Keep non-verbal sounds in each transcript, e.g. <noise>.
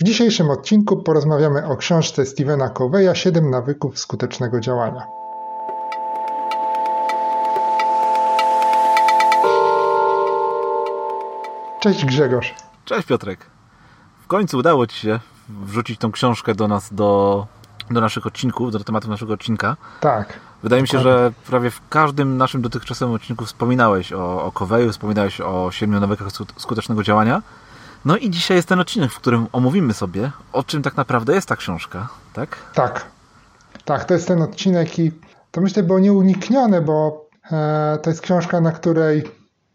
W dzisiejszym odcinku porozmawiamy o książce Stevena Coveya 7 nawyków skutecznego działania. Cześć Grzegorz. Cześć Piotrek. W końcu udało Ci się wrzucić tą książkę do nas, do, do naszych odcinków, do tematu naszego odcinka. Tak. Wydaje mi się, że prawie w każdym naszym dotychczasowym odcinku wspominałeś o, o Coveyu, wspominałeś o siedmiu nawykach skutecznego działania. No i dzisiaj jest ten odcinek, w którym omówimy sobie, o czym tak naprawdę jest ta książka, tak? Tak. Tak, to jest ten odcinek i to myślę było nieuniknione, bo e, to jest książka, na której,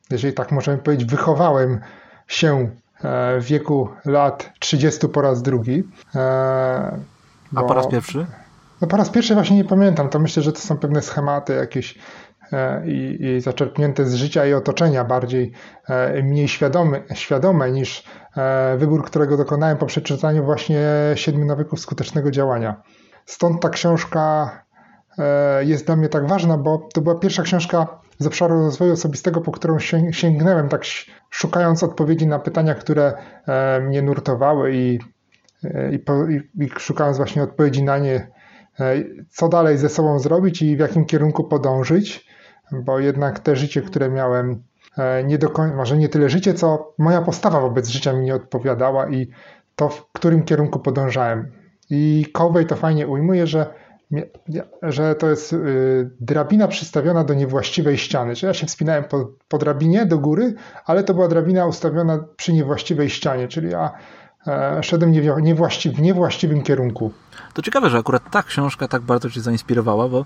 jeżeli tak możemy powiedzieć, wychowałem się e, w wieku lat 30 po raz drugi. E, bo, A po raz pierwszy? No po raz pierwszy właśnie nie pamiętam. To myślę, że to są pewne schematy jakieś i, i zaczerpnięte z życia i otoczenia, bardziej e, mniej świadome, świadome niż e, wybór, którego dokonałem po przeczytaniu właśnie siedmiu nawyków skutecznego działania. Stąd ta książka jest dla mnie tak ważna, bo to była pierwsza książka z obszaru rozwoju osobistego, po którą sięgnąłem, tak szukając odpowiedzi na pytania, które mnie nurtowały i, i, i, szukając właśnie odpowiedzi na nie E, co dalej ze sobą zrobić i w jakim kierunku podążyć, bo jednak te życie, które miałem, e, nie do końca, może nie tyle życie, co moja postawa wobec życia mi nie odpowiadała i to, w którym kierunku podążałem. I Covey to fajnie ujmuje, że, że to jest y, drabina przystawiona do niewłaściwej ściany. Czyli ja się wspinałem po, po drabinie do góry, ale to była drabina ustawiona przy niewłaściwej ścianie, czyli ja E, szedłem w niewłaściwym kierunku. To ciekawe, że akurat ta książka tak bardzo Cię zainspirowała, bo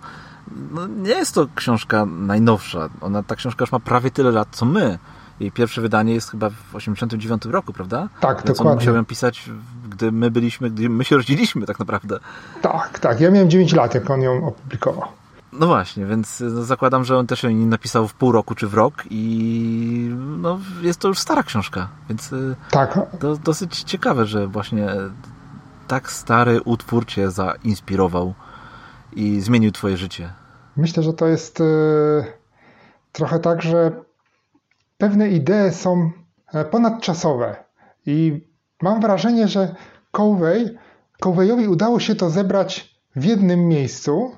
no, nie jest to książka najnowsza. Ona, ta książka już ma prawie tyle lat, co my. Jej pierwsze wydanie jest chyba w 89 roku, prawda? Tak, Więc dokładnie. musiał ją pisać, gdy my byliśmy, gdy my się rodziliśmy tak naprawdę. Tak, tak. Ja miałem 9 lat, jak on ją opublikował. No właśnie, więc no, zakładam, że on też ją napisał w pół roku czy w rok i no, jest to już stara książka, więc y, tak. to dosyć ciekawe, że właśnie tak stary utwór cię zainspirował i zmienił twoje życie. Myślę, że to jest y, trochę tak, że pewne idee są e, ponadczasowe i mam wrażenie, że Covey, Coveyowi udało się to zebrać w jednym miejscu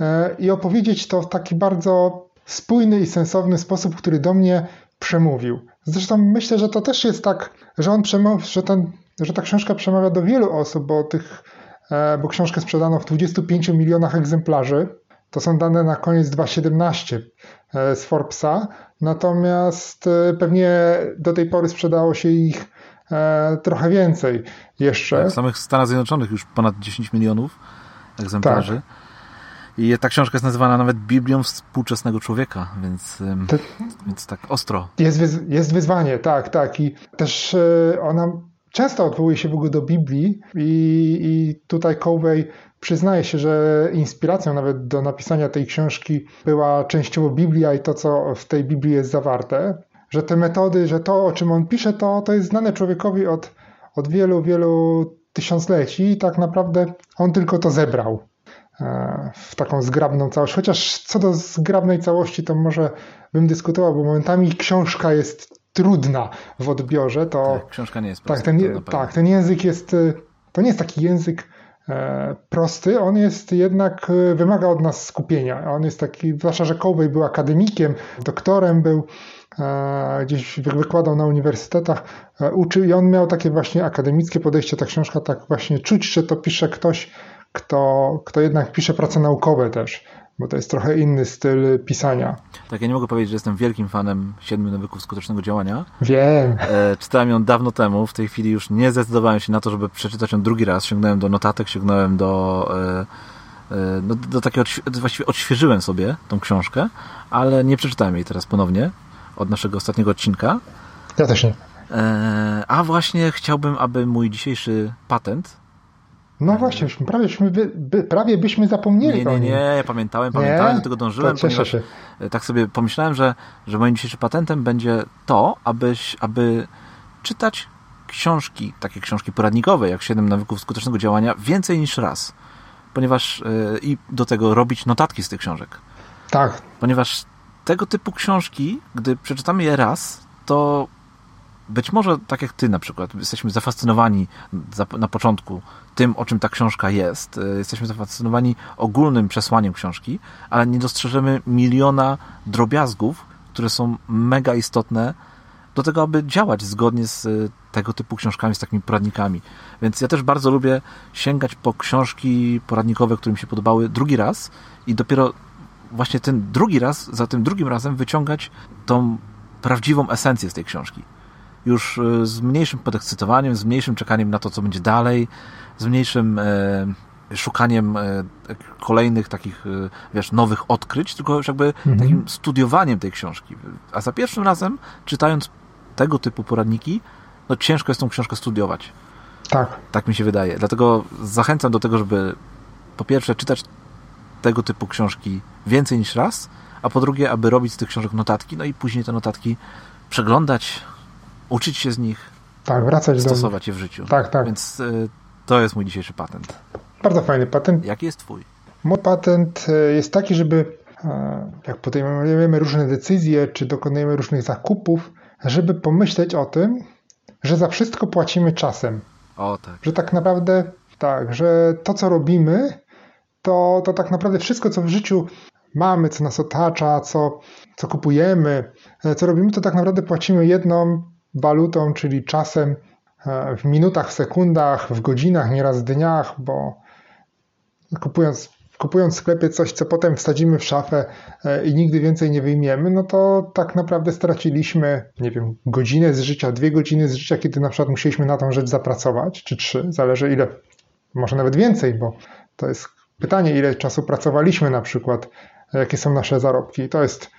E, i opowiedzieć to w taki bardzo spójny i sensowny sposób, który do mnie przemówił. Zresztą myślę, że to też jest tak, że on przemawia, że, ten, że ta książka przemawia do wielu osób, bo tych, e, bo książkę sprzedano w 25 milionach egzemplarzy. To są dane na koniec 2017 e, z Forbesa. Natomiast pewnie do tej pory sprzedało się ich trochę więcej jeszcze. Tak, w samych Stanach Zjednoczonych już ponad 10 milionów egzemplarzy. Tak. I ta książka jest nazywana nawet Biblią współczesnego człowieka, więc, to więc tak ostro. Jest, jest wyzwanie, tak, tak. I też e, ona często odwołuje się w ogóle do Biblii i, i tutaj Covey przyznaje się, że inspiracją nawet do napisania tej książki była częściowo Biblia i to, co w tej Biblii jest zawarte. Że te metody, że to, o czym on pisze, to, to jest znane człowiekowi od, od wielu, wielu tysiącleci i tak naprawdę on tylko to zebrał w taką zgrabną całość. Chociaż co do zgrabnej całości, to może bym dyskutował, bo momentami książka jest trudna w odbiorze. To, tak, książka nie jest prosta. Tak ten, tak, ten język jest, to nie jest taki język e, prosty, on jest jednak, e, wymaga od nas skupienia. On jest taki, zwłaszcza, że Kołbej był akademikiem, doktorem był, e, gdzieś wykładał na uniwersytetach, uczył i on miał takie właśnie akademickie podejście. Ta książka tak właśnie czuć, że to pisze ktoś, kto, kto jednak pisze prace naukowe też, bo to jest trochę inny styl pisania. Tak, ja nie mogę powiedzieć, że jestem wielkim fanem Siedmiu Nawyków Skutecznego Działania. Wiem. E, czytałem ją dawno temu, w tej chwili już nie zdecydowałem się na to, żeby przeczytać ją drugi raz. Sięgnąłem do notatek, sięgnąłem do... E, e no, do takiego, właściwie odświeżyłem sobie tą książkę, ale nie przeczytałem jej teraz ponownie od naszego ostatniego odcinka. Ja też nie. E, a właśnie chciałbym, aby mój dzisiejszy patent no właśnie, prawie, byśmy, by, prawie byśmy zapomnieli nie, nie, nie, ja pamiętałem, pamiętałem, do tego dążyłem, to ponieważ się. E, tak sobie pomyślałem, że, że moim dzisiejszym patentem będzie to, abyś, aby czytać książki, takie książki poradnikowe, jak 7 nawyków skutecznego działania, więcej niż raz. Ponieważ yy, i do tego robić notatki z tych książek. Tak. Ponieważ tego typu książki, gdy przeczytamy je raz, to być może tak jak ty na przykład, jesteśmy zafascynowani na początku tym, o czym ta książka jest. E, jesteśmy zafascynowani ogólnym przesłaniem książki, ale nie dostrzeżemy miliona drobiazgów, które są mega istotne do tego, aby działać zgodnie z e, tego typu książkami, z takimi poradnikami. Więc ja też bardzo lubię sięgać po książki poradnikowe, które mi się podobały drugi raz i dopiero właśnie ten drugi raz, za tym drugim razem wyciągać tą prawdziwą esencję z tej książki. Już e, z mniejszym podekscytowaniem, z mniejszym czekaniem na to, co będzie dalej, z mniejszym e, szukaniem e, kolejnych takich, wiesz, nowych odkryć, tylko już jakby mhm. takim studiowaniem tej książki. A za pierwszym razem, czytając tego typu poradniki, no ciężko jest tą książkę studiować. Tak. Tak mi się wydaje. Dlatego zachęcam do tego, żeby po pierwsze czytać tego typu książki więcej niż raz, a po drugie, aby robić z tych książek notatki, no i później te notatki przeglądać, uczyć się z nich, tak, wracać stosować do... je w życiu. Tak, tak. Więc y, to jest mój dzisiejszy patent. Bardzo fajny patent. Jaki jest twój? Mój patent y, jest taki, żeby e, jak podejmujemy różne decyzje, czy dokonujemy różnych zakupów, żeby pomyśleć o tym, że za wszystko płacimy czasem. O tak. Że tak naprawdę tak, że to co robimy, to, to tak naprawdę wszystko, co w życiu mamy, co nas otacza, co, co kupujemy, e, co robimy, to tak naprawdę płacimy jedną walutą, czyli czasem e, w minutach, sekundach, w godzinach, nieraz dniach, bo kupując, kupując w sklepie coś, co potem wsadzimy w szafę e, i nigdy więcej nie wyjmiemy, no to tak naprawdę straciliśmy, nie wiem, godzinę z życia, dwie godziny z życia, kiedy na przykład musieliśmy na tą rzecz zapracować, czy trzy, zależy ile, może nawet więcej, bo to jest pytanie, ile czasu pracowaliśmy na przykład jakie są nasze zarobki. To jest,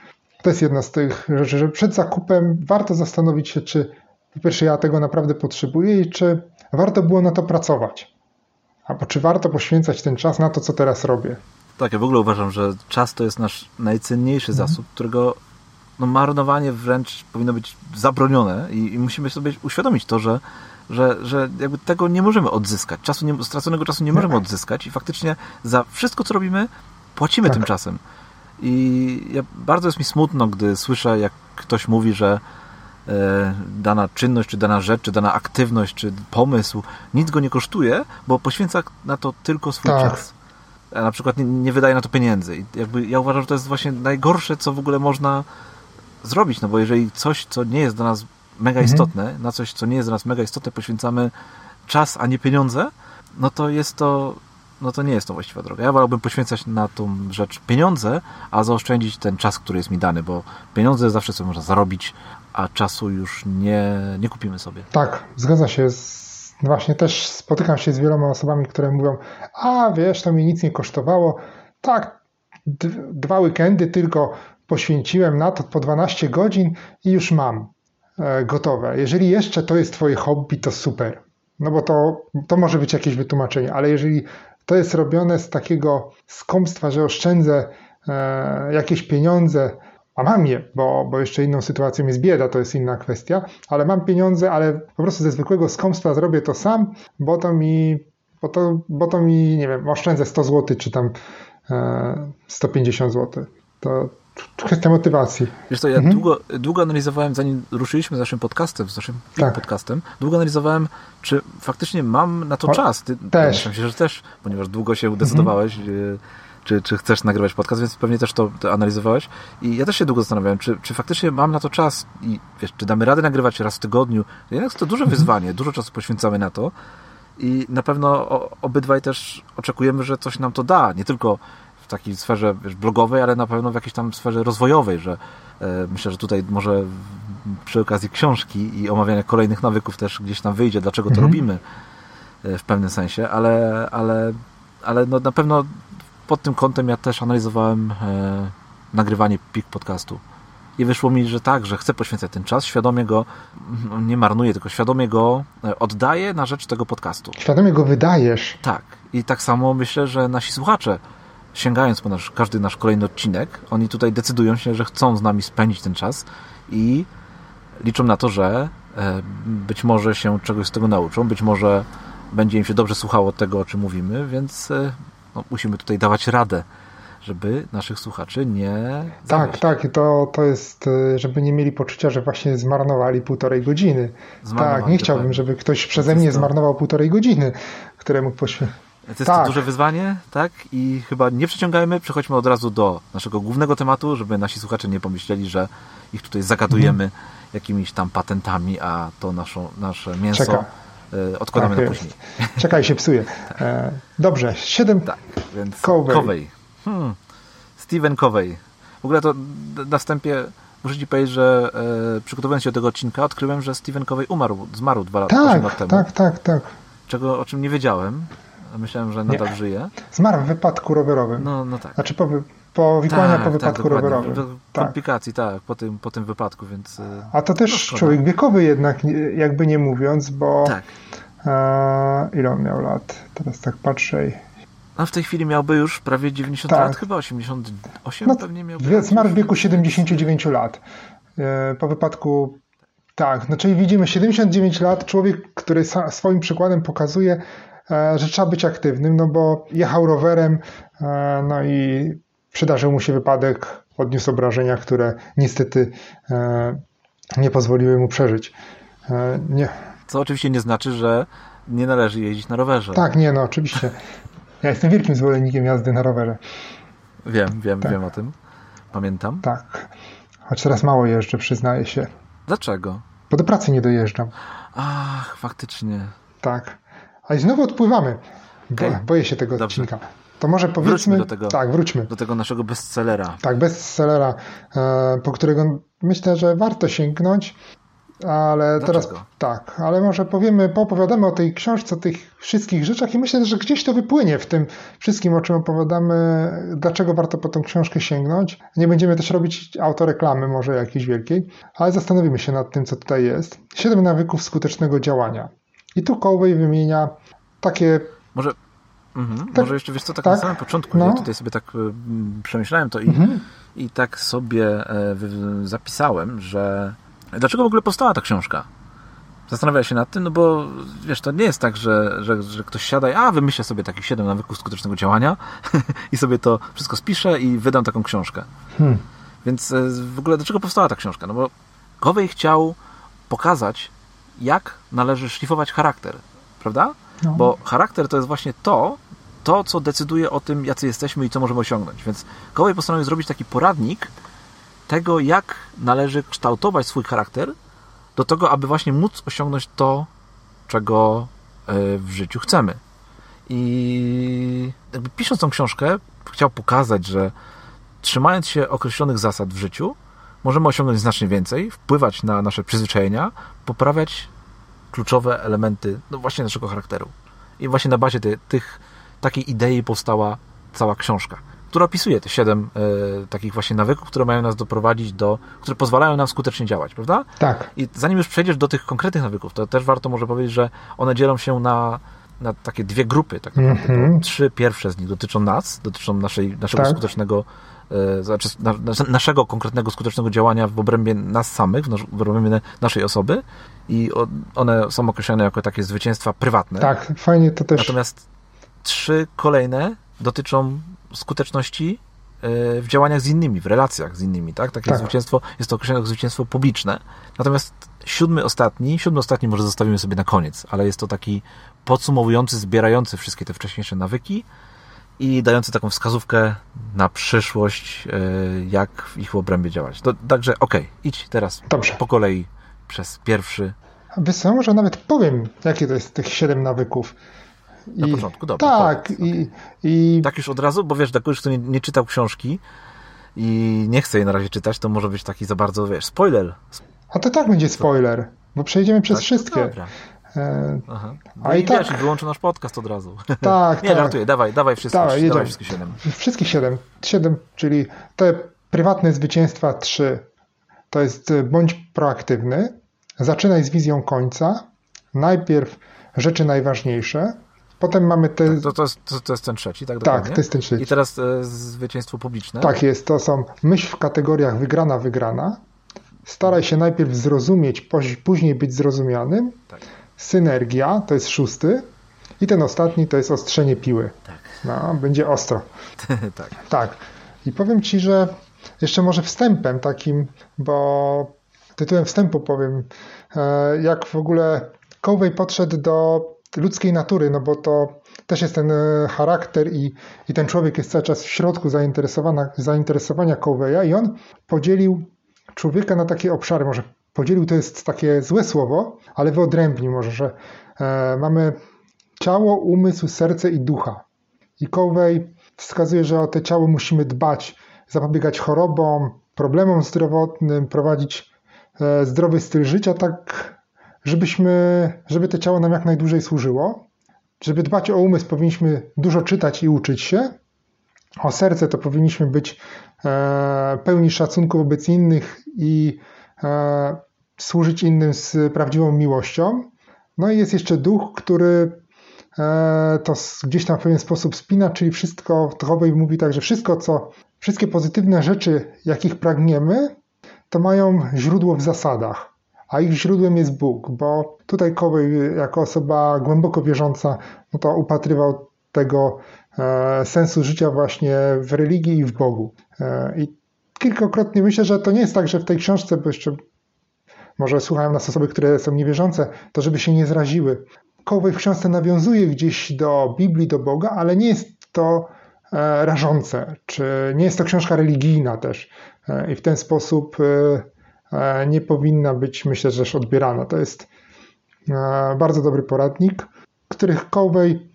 to jest jedna z tych rzeczy, że przed zakupem warto zastanowić się, czy po pierwsze ja tego naprawdę potrzebuję i czy warto było na to pracować. Albo czy warto poświęcać ten czas na to, co teraz robię. Tak, ja w ogóle uważam, że czas to jest nasz najcenniejszy mhm. zasób, którego no, marnowanie wręcz powinno być zabronione i, i, musimy sobie uświadomić to, że, że, że jakby tego nie możemy odzyskać. Czasu nie, straconego czasu nie możemy odzyskać i faktycznie za wszystko, co robimy, płacimy tak. tym czasem. I ja, bardzo jest mi smutno, gdy słyszę, jak ktoś mówi, że e, dana czynność, czy dana rzecz, czy dana aktywność, czy pomysł nic go nie kosztuje, bo poświęca na to tylko swój tak. czas. A na przykład nie, nie, wydaje na to pieniędzy. I jakby ja uważam, że to jest właśnie najgorsze, co w ogóle można zrobić, no bo jeżeli coś, co nie jest dla nas mega mhm. istotne, na coś, co nie jest dla nas mega istotne, poświęcamy czas, a nie pieniądze, no to jest to no to nie jest to właściwa droga. Ja wolałbym poświęcać na tą rzecz pieniądze, a zaoszczędzić ten czas, który jest mi dany, bo pieniądze zawsze sobie można zarobić, a czasu już nie, nie kupimy sobie. Tak, zgadza się. Właśnie też spotykam się z wieloma osobami, które mówią, a wiesz, to mi nic nie kosztowało. Tak, dwa weekendy tylko poświęciłem na to po 12 godzin i już mam e, gotowe. Jeżeli jeszcze to jest twoje hobby, to super. No bo to, to może być jakieś wytłumaczenie, ale jeżeli to jest robione z takiego skąpstwa, że oszczędzę e, jakieś pieniądze, a mam je, bo, bo jeszcze inną sytuacją jest bieda, to jest inna kwestia, ale mam pieniądze, ale po prostu ze zwykłego skąpstwa zrobię to sam, bo to mi, bo to, bo to mi nie wiem, oszczędzę 100 zł, czy tam e, 150 zł. To, Kwestia motywacji. Wiesz co, ja mhm. długo, długo analizowałem, zanim ruszyliśmy z naszym podcastem, z naszym tak. podcastem, długo analizowałem, czy faktycznie mam na to o, czas. Ty, też. Myślę, że też, ponieważ długo się udecydowałeś, mhm. czy, czy chcesz nagrywać podcast, więc pewnie też to, to, analizowałeś. I ja też się długo zastanawiałem, czy, czy faktycznie mam na to czas i wiesz, czy damy radę nagrywać raz w tygodniu. Jednak jest to duże mhm. wyzwanie, dużo czasu poświęcamy na to. I na pewno obydwaj też oczekujemy, że coś nam to da. Nie tylko takiej sferze wiesz, blogowej, ale na pewno w jakiejś tam sferze rozwojowej, że e, myślę, że tutaj może przy okazji książki i omawiania kolejnych nawyków też gdzieś tam wyjdzie, dlaczego to mhm. robimy e, w pewnym sensie, ale, ale, ale no na pewno pod tym kątem ja też analizowałem e, nagrywanie PIK podcastu. I wyszło mi, że tak, że chcę poświęcać ten czas, świadomie go nie marnuję, tylko świadomie go oddaję na rzecz tego podcastu. Świadomie go wydajesz. Tak. I tak samo myślę, że nasi słuchacze sięgając po nasz, każdy nasz kolejny odcinek, oni tutaj decydują się, że chcą z nami spędzić ten czas i liczą na to, że e, być może się czegoś z tego nauczą, być może będzie im się dobrze słuchało tego, o czym mówimy, więc e, no, musimy tutaj dawać radę żeby naszych słuchaczy nie. Tak, tak, to, to jest, y, żeby nie mieli poczucia, że właśnie zmarnowali półtorej godziny. Zmarnowali, tak, nie chciałbym, dokładnie. żeby ktoś przeze mnie zmarnował półtorej godziny, które mógł poświęcić. To jest Tak. duże wyzwanie, tak? I chyba nie przeciągajmy, przechodźmy od razu do naszego głównego tematu, żeby nasi słuchacze nie pomyśleli, że ich tutaj zagadujemy Mhm. jakimiś tam patentami, a to naszą, nasze mięso Czeka. e, odkładamy Tak na później. Czekaj, się psuje. E, Dobrze, siedem. Tak, więc Covey. Covey. Hmm. Steven Covey. W ogóle to na wstępie muszę Ci powiedzieć, że e, przygotowując się do tego odcinka, odkryłem, że Steven Covey umarł, zmarł dwa lata, lat Tak, temu. tak, tak, tak. Czego, o czym nie wiedziałem. Myślałem, że nadal żyje. Zmarł w wypadku rowerowym. No, no tak. Znaczy po, wy- powikłania po wypadku dokładnie. rowerowym. W- Tak. Komplikacji, tak, po tym, po tym wypadku, więc... e, A to no też szkoda. człowiek wiekowy jednak, nie- jakby nie mówiąc, bo Tak. e, ile on miał lat? Teraz tak patrzę. i- A w tej chwili miałby już prawie 90 Tak. lat, chyba 88 No, pewnie miałby. Zmarł w wieku 79 lat. E, Po wypadku. Tak, no czyli widzimy 79 lat, człowiek, który swoim przykładem pokazuje, że trzeba być aktywnym, no bo jechał rowerem, e, no i przydarzył mu się wypadek, odniósł obrażenia, które niestety e, nie pozwoliły mu przeżyć. E, Nie, Co oczywiście nie znaczy, że nie należy jeździć na rowerze. tak, nie, no oczywiście. Ja jestem wielkim zwolennikiem jazdy na rowerze. Wiem, wiem, Tak. wiem o tym. Pamiętam. Tak. Choć teraz mało jeżdżę, przyznaję się. Dlaczego? Bo do pracy nie dojeżdżam. Ach, faktycznie. Tak. A i znowu odpływamy. Bo, Okej. Boję się tego Dobrze. odcinka. To może powiedzmy. Wróćmy do tego. Tak, wróćmy. Do tego naszego bestsellera. Tak, bestsellera, e, po którego myślę, że warto sięgnąć. Ale teraz Dlaczego? tak, ale może powiemy, poopowiadamy o tej książce, o tych wszystkich rzeczach i myślę, że gdzieś to wypłynie w tym wszystkim, o czym opowiadamy, dlaczego warto po tą książkę sięgnąć. Nie będziemy też robić autoreklamy może jakiejś wielkiej, ale zastanowimy się nad tym, co tutaj jest. Siedem nawyków skutecznego działania. I tu Covey wymienia takie Może, mhm, Tak. może jeszcze wiesz co, tak, Tak. na samym początku, No. ja tutaj sobie tak e, przemyślałem to i, Mhm. i tak sobie e, zapisałem, że dlaczego w ogóle powstała ta książka? Zastanawiałem się nad tym, no bo wiesz, to nie jest tak, że, że, że ktoś siada i a wymyślę sobie takich 7 nawyków skutecznego działania <laughs> i sobie to wszystko spiszę i wydam taką książkę. Hmm. Więc e, w ogóle dlaczego powstała ta książka? No bo Covey chciał pokazać, jak należy szlifować charakter, prawda? No. Bo charakter to jest właśnie to, to, co decyduje o tym, jacy jesteśmy i co możemy osiągnąć. Więc Covey postanowił zrobić taki poradnik tego, jak należy kształtować swój charakter do tego, aby właśnie móc osiągnąć to, czego e, w życiu chcemy. I jakby pisząc tą książkę, chciał pokazać, że trzymając się określonych zasad w życiu, możemy osiągnąć znacznie więcej, wpływać na nasze przyzwyczajenia, poprawiać kluczowe elementy no właśnie naszego charakteru. I właśnie na bazie ty, tych, takiej idei powstała cała książka, która opisuje te siedem e, takich właśnie nawyków, które mają nas doprowadzić do, które pozwalają nam skutecznie działać, prawda? Tak. I zanim już przejdziesz do tych konkretnych nawyków, to też warto może powiedzieć, że one dzielą się na, na takie dwie grupy, tak naprawdę. Mhm. Bo Trzy pierwsze z nich dotyczą nas, dotyczą naszej, naszego Tak. skutecznego, e, znaczy na, na, naszego konkretnego skutecznego działania w obrębie nas samych, w obrębie naszej osoby i one są określone jako takie zwycięstwa prywatne. Tak, fajnie to też. Natomiast trzy kolejne dotyczą skuteczności e, w działaniach z innymi, w relacjach z innymi, tak? Takie Tak. zwycięstwo, jest to określone jako zwycięstwo publiczne. Natomiast siódmy ostatni, siódmy ostatni może zostawimy sobie na koniec, ale jest to taki podsumowujący, zbierający wszystkie te wcześniejsze nawyki i dający taką wskazówkę na przyszłość, e, jak w ich obrębie działać. To, także okej, idź teraz Dobrze. po kolei przez pierwszy, Wiesz co, może nawet powiem, jakie to jest tych siedem nawyków. na I- początku, dobra. Tak, powiedz, i, i Tak już od razu, bo wiesz, dla kogoś, kto nie, nie czytał książki i nie chce jej na razie czytać, to może być taki za bardzo, wiesz, spoiler. a to tak będzie spoiler, bo przejdziemy przez Tak? wszystkie. Dobra. E, Aha. A No i i wiesz, tak- i wyłączę nasz podcast od razu. tak, <laughs> nie, tak. żartuję, dawaj, dawaj wszystkie, Dawaj, dawaj, wszystkie siedem. Wszystkich siedem. Siedem, czyli te prywatne zwycięstwa trzy. To jest y, bądź proaktywny, zaczynaj z wizją końca, najpierw rzeczy najważniejsze, potem mamy te... To, to, jest, to, to jest ten trzeci, tak? tak, to jest ten I trzeci. teraz e, zwycięstwo publiczne. Tak jest, to są myśl w kategoriach wygrana, wygrana. Staraj się najpierw zrozumieć, później być zrozumianym. Tak. Synergia, to jest szósty. I ten ostatni to jest ostrzenie piły. Tak. No, będzie ostro. <laughs> tak. Tak. I powiem Ci, że jeszcze może wstępem takim, bo tytułem wstępu powiem, jak w ogóle Covey podszedł do ludzkiej natury, no bo to też jest ten e, charakter i, i ten człowiek jest cały czas w środku zainteresowania, zainteresowania Coveya i on podzielił człowieka na takie obszary, może podzielił to jest takie złe słowo, ale wyodrębnił może, że e, mamy ciało, umysł, serce i ducha. I Covey wskazuje, że o te ciało musimy dbać, zapobiegać chorobom, problemom zdrowotnym, prowadzić e, zdrowy styl życia, tak żebyśmy, żeby to ciało nam jak najdłużej służyło. Żeby dbać o umysł, powinniśmy dużo czytać i uczyć się. O serce to powinniśmy być e, pełni szacunku wobec innych i e, służyć innym z prawdziwą miłością. No i jest jeszcze duch, który e, to gdzieś tam w pewien sposób spina, czyli wszystko, Trochowej mówi tak, że wszystko, co, wszystkie pozytywne rzeczy, jakich pragniemy, to mają źródło w zasadach, a ich źródłem jest Bóg, bo tutaj Kowej jako osoba głęboko wierząca, no to upatrywał tego e, sensu życia właśnie w religii i w Bogu. E, I kilkakrotnie myślę, że to nie jest tak, że w tej książce, bo jeszcze może słuchają nas osoby, które są niewierzące, to żeby się nie zraziły. Kołwej w książce nawiązuje gdzieś do Biblii, do Boga, ale nie jest to rażące, czy nie jest to książka religijna też. E, I w ten sposób e, nie powinna być, myślę, że odbierana. To jest bardzo dobry poradnik, których Kołwej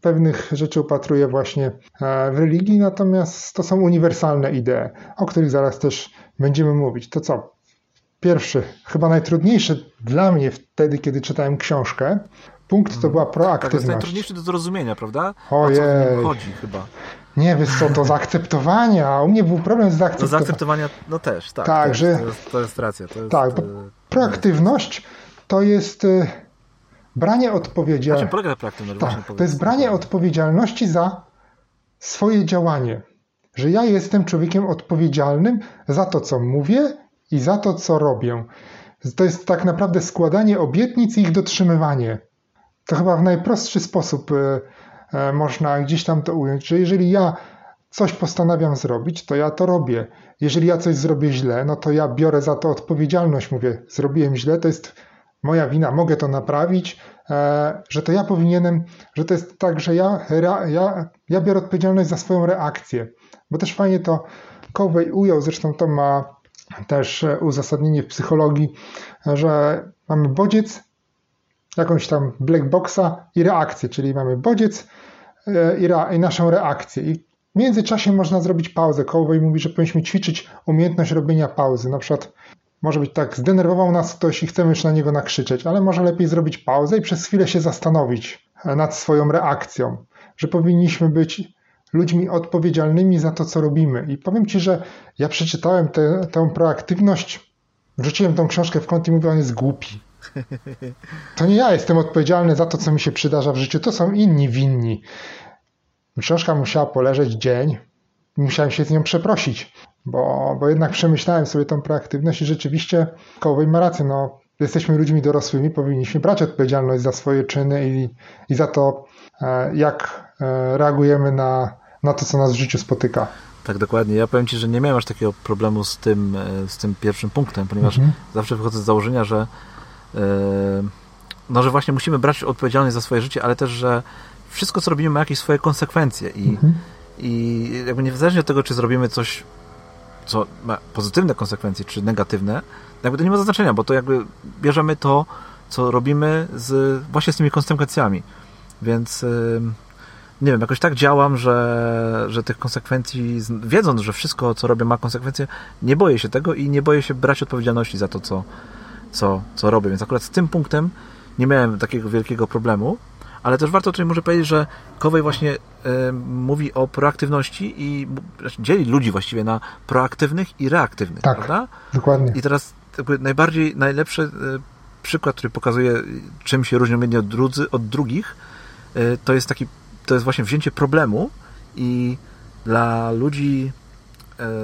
pewnych rzeczy upatruje właśnie w religii, natomiast to są uniwersalne idee, o których zaraz też będziemy mówić. To co? Pierwszy, chyba najtrudniejszy dla mnie wtedy, kiedy czytałem książkę, punkt to była proaktywność. Tak, to jest najtrudniejszy do zrozumienia, prawda? Ojej. O co chodzi chyba. Nie, wiesz co, to zaakceptowania. A u mnie był problem z zaakceptowaniem. No zaakceptowania, no też, tak. Tak, to, że... to, jest, to jest racja. To jest, tak, e, proaktywność to jest e, branie odpowiedzialności. Na czym polega proaktywność? Tak, to jest branie odpowiedzialności za swoje działanie. Że ja jestem człowiekiem odpowiedzialnym za to, co mówię i za to, co robię. To jest tak naprawdę składanie obietnic i ich dotrzymywanie. To chyba w najprostszy sposób e, e, można gdzieś tam to ująć, że jeżeli ja coś postanawiam zrobić, to ja to robię. Jeżeli ja coś zrobię źle, no to ja biorę za to odpowiedzialność. Mówię, zrobiłem źle, to jest moja wina, mogę to naprawić, e, że to ja powinienem, że to jest tak, że ja, ja, ja biorę odpowiedzialność za swoją reakcję. Bo też fajnie to Covey ujął, zresztą to ma też uzasadnienie w psychologii, że mamy bodziec, jakąś tam black boxa i reakcję, czyli mamy bodziec e, i, i naszą reakcję. I w międzyczasie można zrobić pauzę. Cowboy mówi, że powinniśmy ćwiczyć umiejętność robienia pauzy. Na przykład może być tak, zdenerwował nas ktoś i chcemy już na niego nakrzyczeć, ale może lepiej zrobić pauzę i przez chwilę się zastanowić e, nad swoją reakcją, że powinniśmy być ludźmi odpowiedzialnymi za to, co robimy. I powiem Ci, że ja przeczytałem tę, tę proaktywność, wrzuciłem tą książkę w kąt i mówię, on jest głupi. To nie ja jestem odpowiedzialny za to, co mi się przydarza w życiu, to są inni winni. Książka musiała poleżeć dzień, musiałem się z nią przeprosić, bo, bo jednak przemyślałem sobie tą proaktywność i rzeczywiście Kołowej ma rację, no, jesteśmy ludźmi dorosłymi, powinniśmy brać odpowiedzialność za swoje czyny i, i za to, e, jak e, reagujemy na, na to, co nas w życiu spotyka. Tak, dokładnie. Ja powiem Ci, że nie miałem aż takiego problemu z tym, e, z tym pierwszym punktem, ponieważ mhm. zawsze wychodzę z założenia, że no, że właśnie musimy brać odpowiedzialność za swoje życie, ale też, że wszystko, co robimy, ma jakieś swoje konsekwencje i, mhm. i jakby niezależnie od tego, czy zrobimy coś, co ma pozytywne konsekwencje, czy negatywne, jakby to nie ma znaczenia, bo to jakby bierzemy to, co robimy z, właśnie z tymi konsekwencjami. Więc nie wiem, jakoś tak działam, że, że tych konsekwencji, wiedząc, że wszystko, co robię, ma konsekwencje, nie boję się tego i nie boję się brać odpowiedzialności za to, co, co, co robię. Więc akurat z tym punktem nie miałem takiego wielkiego problemu, ale też warto tutaj może powiedzieć, że Kowej właśnie y, mówi o proaktywności i znaczy dzieli ludzi właściwie na proaktywnych i reaktywnych, tak, prawda? dokładnie. I teraz najbardziej, najlepszy y, przykład, który pokazuje, czym się różnią jedni od, drudzy, od drugich, y, to jest taki, to jest właśnie wzięcie problemu i dla ludzi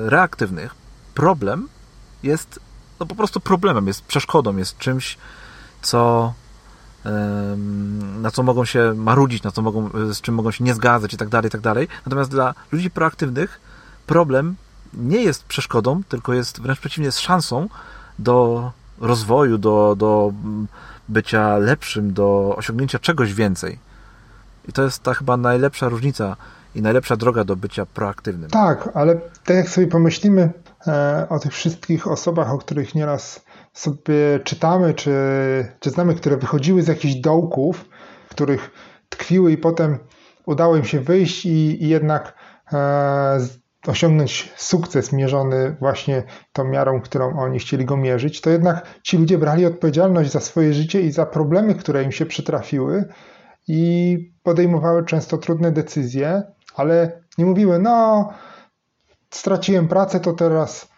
reaktywnych problem jest no po prostu problemem, jest przeszkodą, jest czymś, co na co mogą się marudzić, na co mogą, z czym mogą się nie zgadzać i tak dalej, i tak dalej. Natomiast dla ludzi proaktywnych problem nie jest przeszkodą, tylko jest wręcz przeciwnie, jest szansą do rozwoju, do, do bycia lepszym, do osiągnięcia czegoś więcej. I to jest ta chyba najlepsza różnica i najlepsza droga do bycia proaktywnym. Tak, ale tak jak sobie pomyślimy o tych wszystkich osobach, o których nieraz sobie czytamy, czy, czy znamy, które wychodziły z jakichś dołków, w których tkwiły i potem udało im się wyjść i, i jednak e, osiągnąć sukces mierzony właśnie tą miarą, którą oni chcieli go mierzyć, to jednak ci ludzie brali odpowiedzialność za swoje życie i za problemy, które im się przytrafiły i podejmowały często trudne decyzje, ale nie mówiły, no straciłem pracę, to teraz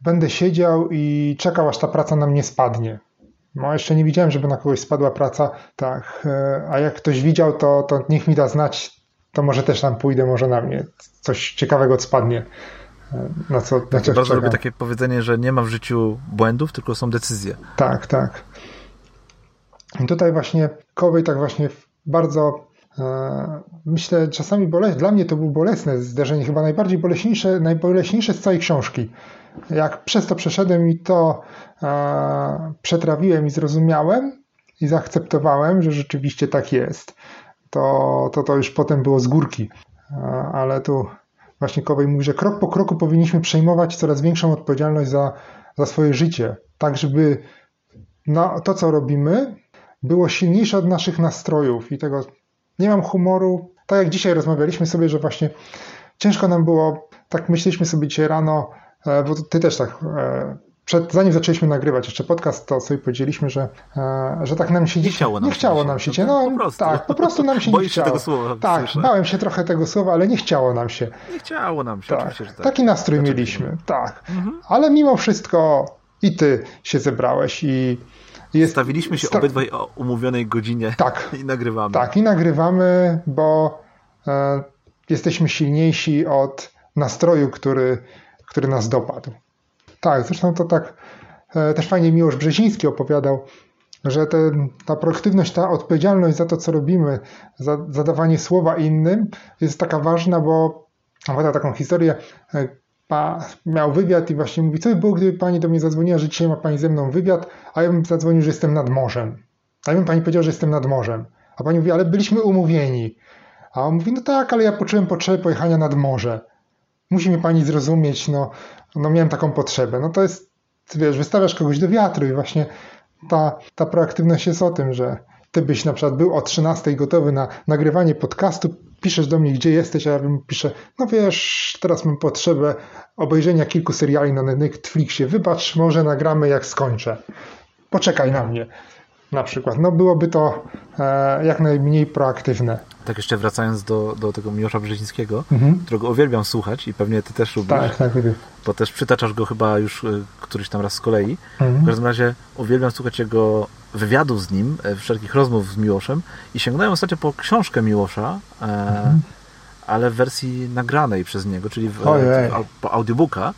będę siedział i czekał, aż ta praca nam nie spadnie. No, jeszcze nie widziałem, żeby na kogoś spadła praca, tak. E, a jak ktoś widział, to, to niech mi da znać, to może też tam pójdę, może na mnie coś ciekawego spadnie. E, na co, na co bardzo lubię takie powiedzenie, że nie ma w życiu błędów, tylko są decyzje. Tak, tak. I tutaj właśnie Kowej tak właśnie bardzo myślę czasami bolesne, dla mnie to było bolesne zderzenie, chyba najbardziej boleśniejsze, najboleśniejsze z całej książki jak przez to przeszedłem i to e, przetrawiłem i zrozumiałem i zaakceptowałem, że rzeczywiście tak jest, to, to to już potem było z górki. E, ale tu właśnie Kowej mówi, że krok po kroku powinniśmy przejmować coraz większą odpowiedzialność za, za swoje życie, tak żeby no, to, co robimy, było silniejsze od naszych nastrojów i tego nie mam humoru. Tak jak dzisiaj rozmawialiśmy sobie, że właśnie ciężko nam było, tak myśleliśmy sobie dzisiaj rano, E, bo ty też tak, e, przed, zanim zaczęliśmy nagrywać jeszcze podcast, to sobie powiedzieliśmy, że, e, że tak nam się nie chciało nam, nie chciało nam się. No, po prostu. Tak, po prostu nam się Boisz <laughs> nie chciało. Się tego słowa, tak, słyszę. bałem się trochę tego słowa, ale nie chciało nam się. Nie chciało nam się, tak. tak. Taki nastrój Dlaczego mieliśmy, tak. Mhm. Ale mimo wszystko i ty się zebrałeś i jest... Stawiliśmy się Sta... obydwaj o umówionej godzinie tak, <laughs> i nagrywamy. Tak, i nagrywamy, bo e, jesteśmy silniejsi od nastroju, który który nas dopadł. Tak, zresztą to tak e, też fajnie Miłosz Brzeziński opowiadał, że ten, ta proaktywność, ta odpowiedzialność za to, co robimy, za zadawanie słowa innym jest taka ważna, bo opowiada taką historię, miał wywiad i właśnie mówi, co by było, gdyby pani do mnie zadzwoniła, że dzisiaj ma pani ze mną wywiad, a ja bym zadzwonił, że jestem nad morzem. A ja bym pani powiedział, że jestem nad morzem. A pani mówi, ale byliśmy umówieni. A on mówi, no tak, ale ja poczułem potrzebę pojechania nad morze musi mnie pani zrozumieć, no, no miałem taką potrzebę. No to jest, wiesz, wystawiasz kogoś do wiatru i właśnie ta, ta proaktywność jest o tym, że ty byś na przykład był o 13 gotowy na nagrywanie podcastu, piszesz do mnie, gdzie jesteś, a ja bym piszę, no wiesz, teraz mam potrzebę obejrzenia kilku seriali na Netflixie, wybacz, może nagramy jak skończę. Poczekaj na mnie na przykład. No byłoby to e, jak najmniej proaktywne. Tak jeszcze wracając do, do tego Miłosza Brzezińskiego, mhm. którego uwielbiam słuchać i pewnie ty też lubisz. Tak, tak, lubię. Bo też przytaczasz go chyba już y, któryś tam raz z kolei. Mhm. W każdym razie uwielbiam słuchać jego wywiadów z nim, e, wszelkich rozmów z Miłoszem i sięgnąłem ostatnio po książkę Miłosza, e, mhm. ale w wersji nagranej przez niego, czyli w, w, po audiobooka.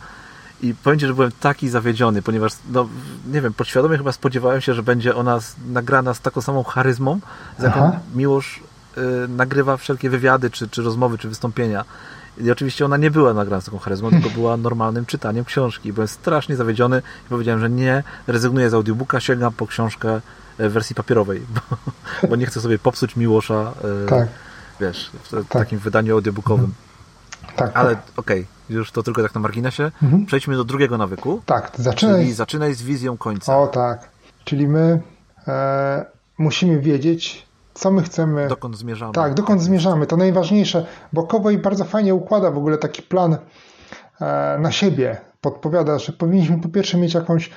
I powiem Ci, że byłem taki zawiedziony, ponieważ, no, nie wiem, podświadomie chyba spodziewałem się, że będzie ona nagrana z taką samą charyzmą, z jaką Aha. Miłosz y, nagrywa wszelkie wywiady, czy, czy rozmowy, czy wystąpienia. I oczywiście ona nie była nagrana z taką charyzmą, tylko była normalnym czytaniem książki. Byłem strasznie zawiedziony i powiedziałem, że nie, rezygnuję z audiobooka, sięgam po książkę w wersji papierowej, bo, bo nie chcę sobie popsuć Miłosza, y, tak. wiesz, w, w tak. takim wydaniu audiobookowym. Tak, Ale tak. okej, okay już to tylko tak na marginesie. Mhm. Przejdźmy do drugiego nawyku. Tak, zaczynaj. Czyli zaczynaj z wizją końca. O tak. Czyli my e, musimy wiedzieć, co my chcemy. Dokąd zmierzamy. Tak, dokąd zmierzamy. To najważniejsze, bo Kowoj bardzo fajnie układa w ogóle taki plan e, na siebie. Podpowiada, że powinniśmy po pierwsze mieć jakąś,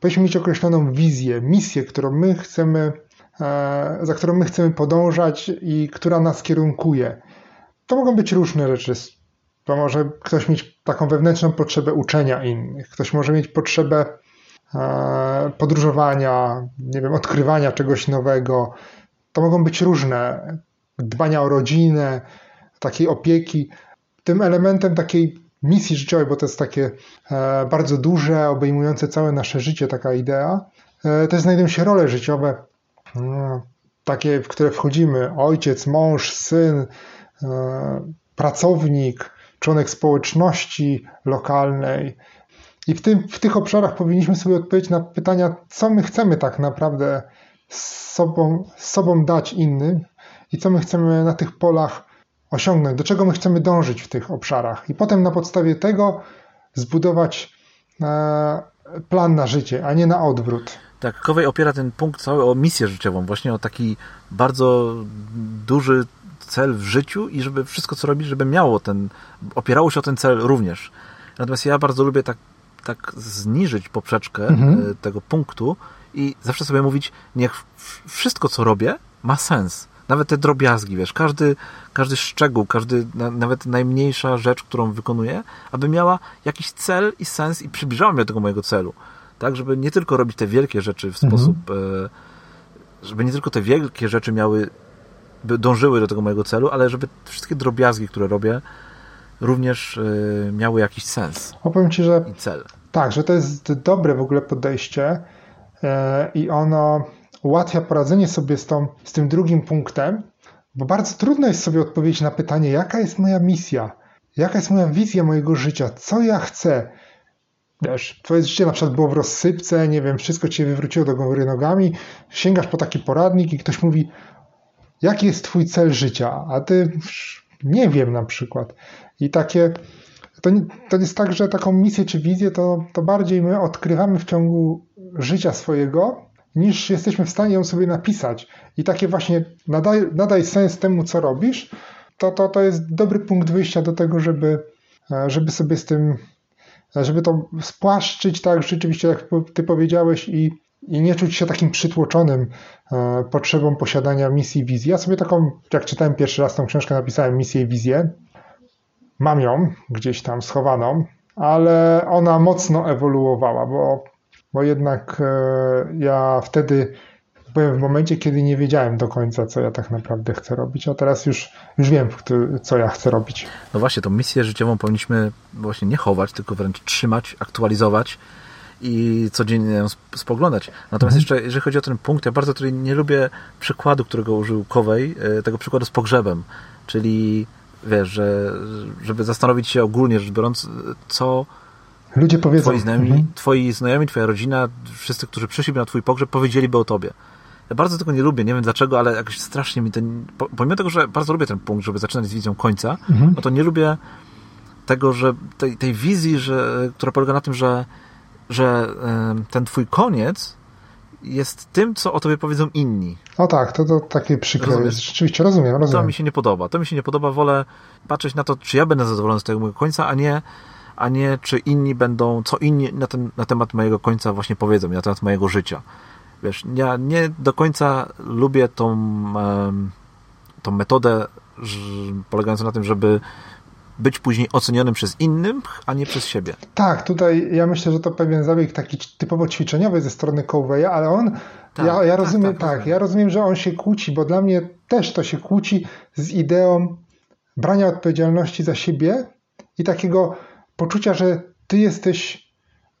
powinniśmy mieć określoną wizję, misję, którą my chcemy, e, za którą my chcemy podążać i która nas kierunkuje. To mogą być różne rzeczy to może ktoś mieć taką wewnętrzną potrzebę uczenia innych, ktoś może mieć potrzebę e, podróżowania, nie wiem, odkrywania czegoś nowego. To mogą być różne dbania o rodzinę, takiej opieki. Tym elementem takiej misji życiowej, bo to jest takie e, bardzo duże, obejmujące całe nasze życie, taka idea, e, też znajdują się role życiowe. takie, w które wchodzimy, ojciec, mąż, syn, pracownik, członek społeczności lokalnej. I w, tym, w tych obszarach powinniśmy sobie odpowiedzieć na pytania, co my chcemy tak naprawdę z sobą, z sobą dać innym i co my chcemy na tych polach osiągnąć, do czego my chcemy dążyć w tych obszarach. I potem na podstawie tego zbudować e, plan na życie, a nie na odwrót. Tak, Kowej opiera ten punkt cały o misję życiową, właśnie o taki bardzo duży cel w życiu i żeby wszystko, co robi, żeby miało ten, opierało się o ten cel również. Natomiast ja bardzo lubię tak, tak zniżyć poprzeczkę mhm. E, tego punktu i zawsze sobie mówić, niech wszystko, co robię, ma sens. Nawet te drobiazgi, wiesz, każdy, każdy szczegół, każdy, nawet najmniejsza rzecz, którą wykonuję, aby miała jakiś cel i sens i przybliżała mnie do tego mojego celu. Tak, żeby nie tylko robić te wielkie rzeczy w mhm. sposób, e, żeby nie tylko te wielkie rzeczy miały, dążyły do tego mojego celu, ale żeby wszystkie drobiazgi, które robię, również e, miały jakiś sens. Opowiem Ci, że i cel. Tak, że to jest dobre w ogóle podejście e, i ono ułatwia poradzenie sobie z, tą, z tym drugim punktem, bo bardzo trudno jest sobie odpowiedzieć na pytanie, jaka jest moja misja, jaka jest moja wizja mojego życia, co ja chcę. Wiesz, twoje życie na przykład było w rozsypce, nie wiem, wszystko cię wywróciło do góry nogami, sięgasz po taki poradnik i ktoś mówi, jaki jest twój cel życia, a ty nie wiem na przykład. I takie, to, to jest tak, że taką misję czy wizję to, to bardziej my odkrywamy w ciągu życia swojego, niż jesteśmy w stanie ją sobie napisać. I takie właśnie nadaj, nadaj sens temu, co robisz, to, to, to jest dobry punkt wyjścia do tego, żeby, e, żeby sobie z tym, e, żeby to spłaszczyć, tak rzeczywiście, jak ty powiedziałeś, i, i nie czuć się takim przytłoczonym e, potrzebą posiadania misji i wizji. Ja sobie taką, jak czytałem pierwszy raz tą książkę, napisałem misję i wizję. Mam ją gdzieś tam schowaną, ale ona mocno ewoluowała, bo bo jednak e, ja wtedy byłem w momencie, kiedy nie wiedziałem do końca, co ja tak naprawdę chcę robić, a teraz już, już wiem, co ja chcę robić. No właśnie, tą misję życiową powinniśmy właśnie nie chować, tylko wręcz trzymać, aktualizować i codziennie ją spoglądać. Natomiast mhm. jeszcze, jeżeli chodzi o ten punkt, ja bardzo tutaj nie lubię przykładu, którego użył Kowej, e, tego przykładu z pogrzebem, czyli wiesz, że, żeby zastanowić się ogólnie rzecz biorąc, co Ludzie powiedzą. Twoi znajomi, mhm. twoi znajomi, twoja rodzina, wszyscy, którzy przyszliby na twój pogrzeb, powiedzieliby o tobie. Ja bardzo tego nie lubię, nie wiem dlaczego, ale jakoś strasznie mi ten... Pomimo tego, że bardzo lubię ten punkt, żeby zaczynać z wizją końca, mhm. no to nie lubię tego, że tej, tej wizji, że, która polega na tym, że, że ten twój koniec jest tym, co o tobie powiedzą inni. O tak, to, to takie przykre jest. Rzeczywiście, rozumiem, rozumiem. To mi się nie podoba. To mi się nie podoba. Wolę patrzeć na to, czy ja będę zadowolony z tego mojego końca, a nie a nie czy inni będą, co inni na, ten, na temat mojego końca właśnie powiedzą, na temat mojego życia. Wiesz, ja nie do końca lubię tą, tą metodę polegającą na tym, żeby być później ocenionym przez innym, a nie przez siebie. Tak, tutaj ja myślę, że to pewien zabieg taki typowo ćwiczeniowy ze strony Coveya, ale on, tak, ja, ja tak, rozumiem, tak, tak, rozumiem. ja rozumiem, że on się kłóci, bo dla mnie też to się kłóci z ideą brania odpowiedzialności za siebie i takiego poczucia, że ty jesteś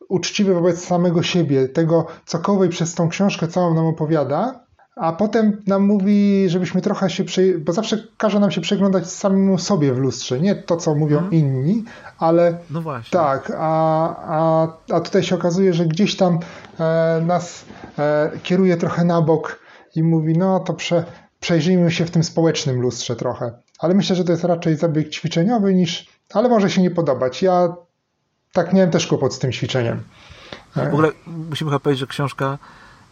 uczciwy wobec samego siebie, tego, co Kowej przez tą książkę całą nam opowiada, a potem nam mówi, żebyśmy trochę się, bo zawsze każe nam się przeglądać samemu sobie w lustrze, nie to, co mówią mhm. inni, ale no właśnie. tak, a, a, a tutaj się okazuje, że gdzieś tam e, nas e, kieruje trochę na bok i mówi, no to prze, przejrzyjmy się w tym społecznym lustrze trochę. Ale myślę, że to jest raczej zabieg ćwiczeniowy niż, ale może się nie podobać. Ja tak miałem też kłopot z tym ćwiczeniem. W ogóle musimy chyba powiedzieć, że książka,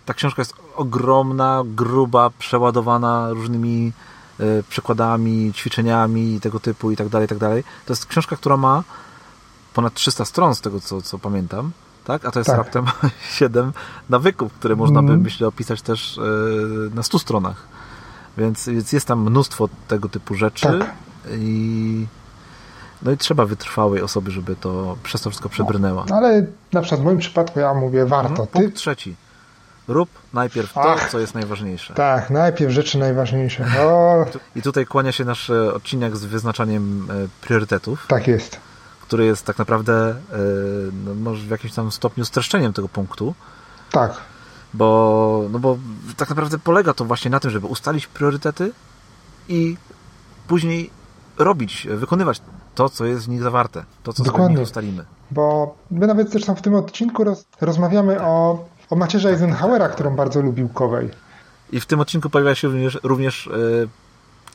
ta książka jest ogromna, gruba, przeładowana różnymi y, przykładami, ćwiczeniami tego typu i tak dalej, i tak dalej. To jest książka, która ma ponad 300 stron z tego, co, co pamiętam. Tak? A to jest tak. raptem <laughs> 7 nawyków, które można by, mm. myślę, opisać też y, na 100 stronach. Więc, więc jest tam mnóstwo tego typu rzeczy tak. i no i trzeba wytrwałej osoby, żeby to przez to wszystko przebrnęła. No, ale na przykład w moim przypadku ja mówię warto. Mhm. Punkt Ty... trzeci. Rób najpierw to, Ach, co jest najważniejsze. Tak, najpierw rzeczy najważniejsze. O. I tutaj kłania się nasz e, odcinek z wyznaczaniem e, priorytetów. Tak jest. Który jest tak naprawdę e, no, może w jakimś tam stopniu streszczeniem tego punktu. Tak. Bo, no bo tak naprawdę polega to właśnie na tym, żeby ustalić priorytety i później robić, wykonywać to, co jest w nich zawarte, to, co Dokładnie. sobie ustalimy. Bo my nawet zresztą w tym odcinku roz, rozmawiamy o, o macierze Eisenhowera, którą bardzo lubił Kowej. I w tym odcinku pojawia się również, również yy,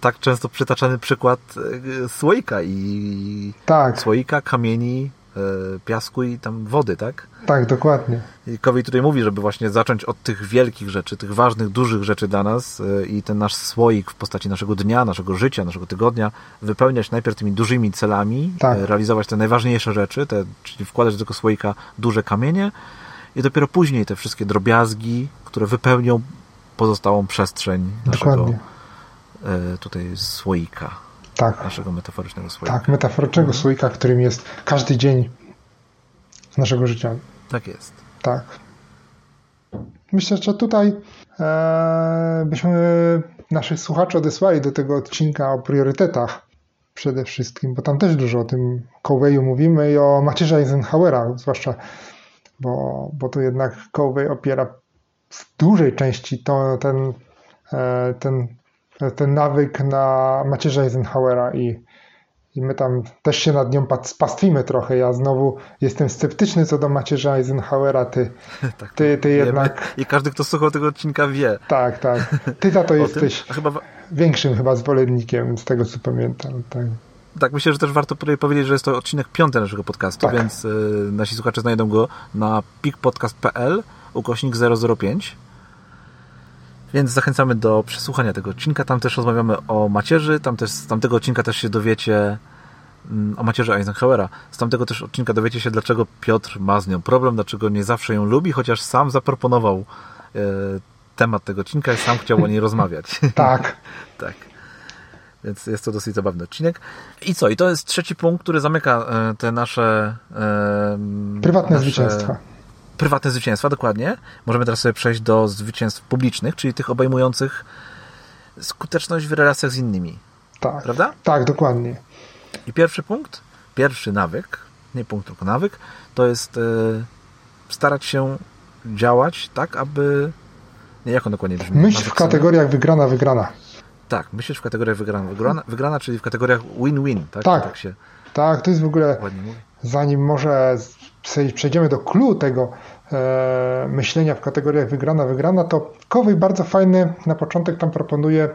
tak często przytaczany przykład yy, słoika i tak. słoika, kamieni, E, piasku i tam wody, tak? Tak, dokładnie. I Kowi tutaj mówi, żeby właśnie zacząć od tych wielkich rzeczy, tych ważnych, dużych rzeczy dla nas i ten nasz słoik w postaci naszego dnia, naszego życia, naszego tygodnia wypełniać najpierw tymi dużymi celami, tak. Realizować te najważniejsze rzeczy, te, czyli wkładać do tego słoika duże kamienie i dopiero później te wszystkie drobiazgi, które wypełnią pozostałą przestrzeń naszego dokładnie. tutaj słoika tak. naszego metaforycznego słoika. Tak, metaforycznego mhm. słoika, którym jest każdy dzień naszego życia. Tak jest. Tak. Myślę, że tutaj e, byśmy naszych słuchaczy odesłali do tego odcinka o priorytetach przede wszystkim, bo tam też dużo o tym Coveyu mówimy i o macierze Eisenhowera, zwłaszcza, bo, bo to jednak Covey opiera w dużej części to, ten, e, ten ten nawyk na macierze Eisenhowera i, i my tam też się nad nią pastwimy trochę. Ja znowu jestem sceptyczny co do macierza Eisenhowera, ty, <laughs> tak, ty, ty jednak... I każdy, kto słuchał tego odcinka wie. Tak, tak. Ty za to <laughs> jesteś chyba... większym chyba zwolennikiem z tego, co pamiętam. Tak. Tak, myślę, że też warto powiedzieć, że jest to odcinek piąty naszego podcastu, tak. więc y, nasi słuchacze znajdą go na pikpodcast.pl ukośnik 005 więc zachęcamy do przesłuchania tego odcinka. Tam też rozmawiamy o macierzy. Tam też, z tamtego odcinka też się dowiecie mm, o macierzy Eisenhowera. Z tamtego też odcinka dowiecie się, dlaczego Piotr ma z nią problem, dlaczego nie zawsze ją lubi, chociaż sam zaproponował e, temat tego odcinka i sam chciał o niej <laughs> rozmawiać. Tak. tak. Więc jest to dosyć zabawny odcinek. I co? I to jest trzeci punkt, który zamyka e, te nasze... E, Prywatne nasze, zwycięstwa prywatne zwycięstwa, dokładnie. Możemy teraz sobie przejść do zwycięstw publicznych, czyli tych obejmujących skuteczność w relacjach z innymi. Tak. Prawda? Tak, dokładnie. I pierwszy punkt, pierwszy nawyk, nie punkt, tylko nawyk, to jest e, starać się działać tak, aby. Nie, jak on dokładnie brzmi? Myśl w kategoriach wygrana, wygrana. Tak, myślisz w kategoriach wygrana, wygrana, wygrana czyli w kategoriach win-win, tak? Tak, tak, się tak, to jest w ogóle, zanim może przejdziemy do clue tego e, myślenia w kategoriach wygrana, wygrana, to Kowej bardzo fajny na początek tam proponuje,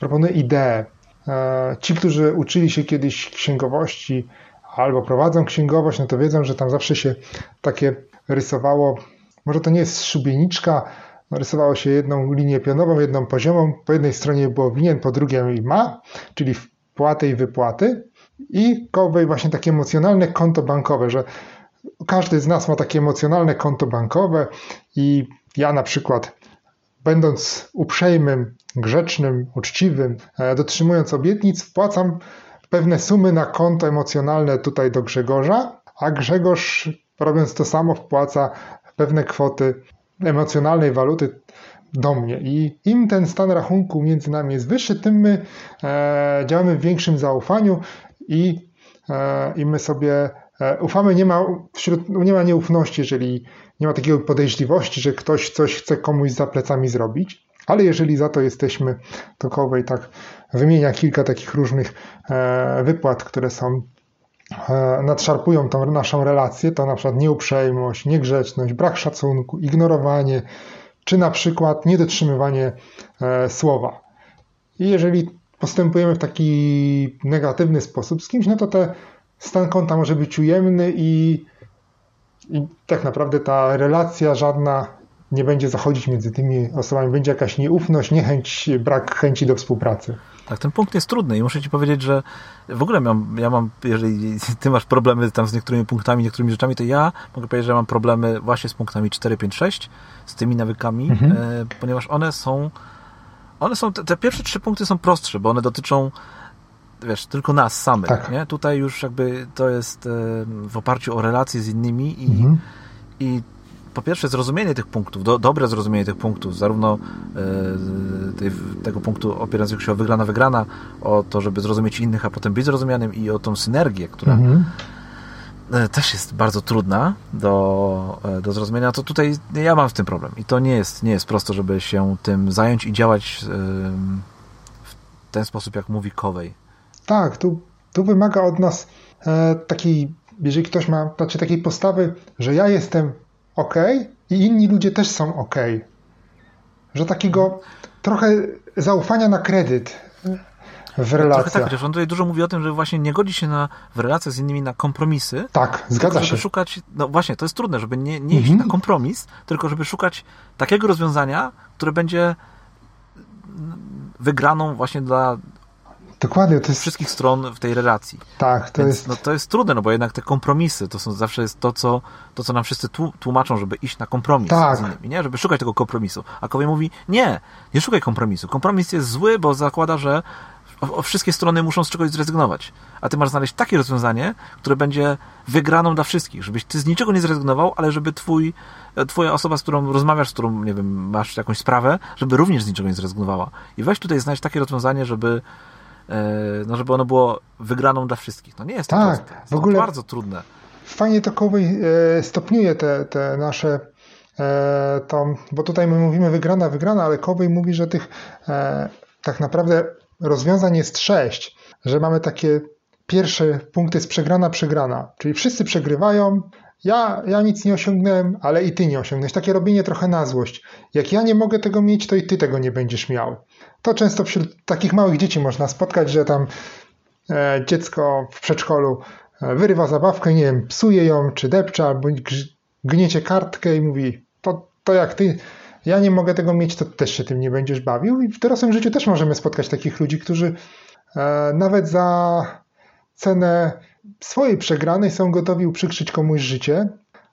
proponuje ideę. E, ci, którzy uczyli się kiedyś księgowości albo prowadzą księgowość, no to wiedzą, że tam zawsze się takie rysowało, może to nie jest szubieniczka, rysowało się jedną linię pionową, jedną poziomą, po jednej stronie było winien, po drugiej ma, czyli wpłaty i wypłaty. I Kowej właśnie takie emocjonalne konto bankowe, że każdy z nas ma takie emocjonalne konto bankowe i ja na przykład będąc uprzejmym, grzecznym, uczciwym, e, dotrzymując obietnic, wpłacam pewne sumy na konto emocjonalne tutaj do Grzegorza, a Grzegorz robiąc to samo wpłaca pewne kwoty emocjonalnej waluty do mnie. I im ten stan rachunku między nami jest wyższy, tym my e, działamy w większym zaufaniu i, e, i my sobie E, ufamy, nie ma, wśród, nie ma nieufności, jeżeli nie ma takiej podejrzliwości, że ktoś coś chce komuś za plecami zrobić, ale jeżeli za to jesteśmy, to Kowej tak wymienia kilka takich różnych e, wypłat, które są nadszarpują tą naszą relację, to na przykład nieuprzejmość, niegrzeczność, brak szacunku, ignorowanie, czy na przykład niedotrzymywanie słowa. I jeżeli postępujemy w taki negatywny sposób z kimś, no to te stan konta może być ujemny i, i tak naprawdę ta relacja żadna nie będzie zachodzić między tymi osobami. Będzie jakaś nieufność, niechęć, brak chęci do współpracy. Tak, ten punkt jest trudny i muszę Ci powiedzieć, że w ogóle mam, ja mam, jeżeli Ty masz problemy tam z niektórymi punktami, niektórymi rzeczami, to ja mogę powiedzieć, że mam problemy właśnie z punktami 4, 5, 6, z tymi nawykami, mhm. e, ponieważ one są, one są, te, te, pierwsze trzy punkty są prostsze, bo one dotyczą wiesz, tylko nas samych, tak. nie? Tutaj już jakby to jest e, w oparciu o relacje z innymi i, mhm. i po pierwsze zrozumienie tych punktów, do, dobre zrozumienie tych punktów, zarówno e, tej, tego punktu opierającego się o wygrana, wygrana, o to, żeby zrozumieć innych, a potem być zrozumianym i o tą synergię, która, mhm. e, też jest bardzo trudna do, e, do zrozumienia, to tutaj ja mam w tym problem. I to nie jest, nie jest prosto, żeby się tym zająć i działać w ten sposób, jak mówi Kowej. Tak, tu, tu wymaga od nas e, takiej, jeżeli ktoś ma, znaczy takiej postawy, że ja jestem ok i inni ludzie też są ok. Że takiego trochę zaufania na kredyt w relacjach. Trochę tak, chociaż on tutaj dużo mówi o tym, że właśnie nie godzi się na, w relacjach z innymi na kompromisy. Tak, zgadza żeby się. szukać, no właśnie, to jest trudne, żeby nie, nie iść mhm. na kompromis, tylko żeby szukać takiego rozwiązania, które będzie wygraną właśnie dla Dokładnie, to jest... wszystkich stron w tej relacji. Tak, to Więc, jest... No, to jest trudne, no bo jednak te kompromisy to są zawsze jest to, co, to, co nam wszyscy tłumaczą, żeby iść na kompromis tak. z innymi, nie? Żeby szukać tego kompromisu. A Kowie mówi, nie, nie szukaj kompromisu. Kompromis jest zły, bo zakłada, że o, o wszystkie strony muszą z czegoś zrezygnować. A ty masz znaleźć takie rozwiązanie, które będzie wygraną dla wszystkich, żebyś ty z niczego nie zrezygnował, ale żeby twój, twoja osoba, z którą rozmawiasz, z którą, nie wiem, masz jakąś sprawę, żeby również z niczego nie zrezygnowała. I weź tutaj znaleźć takie rozwiązanie, żeby e, no żeby ono było wygraną dla wszystkich. No nie jest to tak, proste. Jest w ogóle bardzo trudne. Fajnie to Kowej e, stopniuje te, te nasze e, to, bo tutaj my mówimy wygrana, wygrana, ale Kowej mówi, że tych tak naprawdę rozwiązań jest sześć, że mamy takie pierwsze punkty z przegrana, przegrana, czyli wszyscy przegrywają, ja, ja nic nie osiągnąłem, ale i ty nie osiągnąłeś. Takie robienie trochę na złość. Jak ja nie mogę tego mieć, to i ty tego nie będziesz miał. To często wśród takich małych dzieci można spotkać, że tam e, dziecko w przedszkolu e, wyrywa zabawkę, nie wiem, psuje ją, czy depcze, albo gniecie kartkę i mówi, to, to jak ty ja nie mogę tego mieć, to też się tym nie będziesz bawił. I w dorosłym życiu też możemy spotkać takich ludzi, którzy e, nawet za cenę swojej przegranej są gotowi uprzykrzyć komuś życie.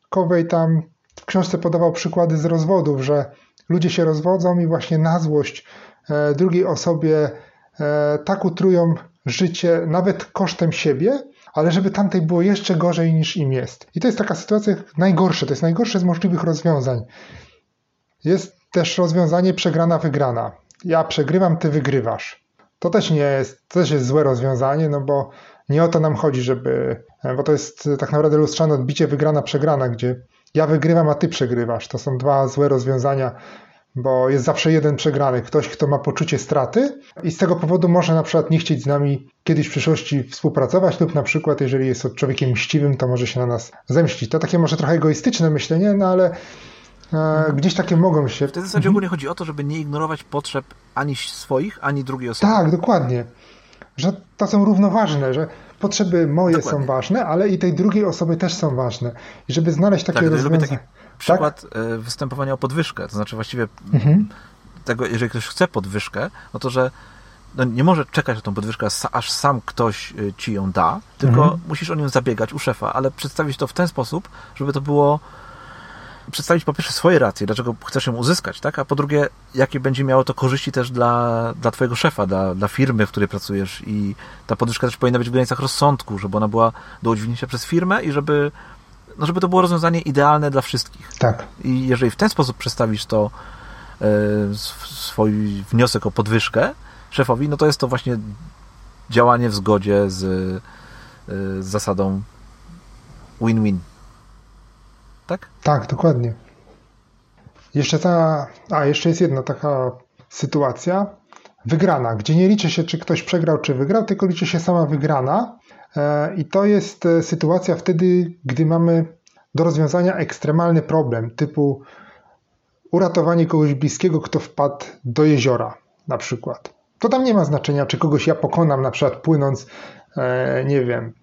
Kowej tam w książce podawał przykłady z rozwodów, że ludzie się rozwodzą i właśnie na złość e, drugiej osobie e, tak utrują życie, nawet kosztem siebie, ale żeby tamtej było jeszcze gorzej niż im jest. I to jest taka sytuacja najgorsza, to jest najgorsze z możliwych rozwiązań. Jest też rozwiązanie przegrana, wygrana. Ja przegrywam, ty wygrywasz. To też nie jest, to też jest złe rozwiązanie, no bo nie o to nam chodzi, żeby, bo to jest tak naprawdę lustrzane odbicie wygrana, przegrana, gdzie ja wygrywam, a ty przegrywasz. To są dwa złe rozwiązania, bo jest zawsze jeden przegrany, ktoś, kto ma poczucie straty i z tego powodu może na przykład nie chcieć z nami kiedyś w przyszłości współpracować lub na przykład, jeżeli jest człowiekiem mściwym, to może się na nas zemścić. To takie może trochę egoistyczne myślenie, no ale E, gdzieś takie mogą się. W tej zasadzie ogólnie chodzi o to, żeby nie ignorować potrzeb ani swoich, ani drugiej osoby. Tak, dokładnie. Że to są równoważne, że potrzeby moje dokładnie. są ważne, ale i tej drugiej osoby też są ważne. I żeby znaleźć takie tak, rozwiązanie. Przykład tak? Występowania o podwyżkę. To znaczy właściwie mhm. tego, jeżeli ktoś chce podwyżkę, no to że no nie może czekać na tą podwyżkę, aż sam ktoś e, ci ją da, tylko mhm. musisz o nią zabiegać u szefa, ale przedstawić to w ten sposób, żeby to było przedstawić po pierwsze swoje racje, dlaczego chcesz ją uzyskać, tak? A po drugie, jakie będzie miało to korzyści też dla, dla twojego szefa, dla, dla firmy, w której pracujesz i ta podwyżka też powinna być w granicach rozsądku, żeby ona była do udźwignięcia przez firmę i żeby, no żeby to było rozwiązanie idealne dla wszystkich. Tak. I jeżeli w ten sposób przedstawisz to e, swój wniosek o podwyżkę szefowi, no to jest to właśnie działanie w zgodzie z, e, z zasadą win-win tak? Tak, dokładnie. Jeszcze ta, a jeszcze jest jedna taka sytuacja, wygrana, gdzie nie liczy się, czy ktoś przegrał, czy wygrał, tylko liczy się sama wygrana. E, I to jest e, sytuacja wtedy, gdy mamy do rozwiązania ekstremalny problem, typu uratowanie kogoś bliskiego, kto wpadł do jeziora, na przykład. To tam nie ma znaczenia, czy kogoś ja pokonam, na przykład płynąc, e, nie wiem,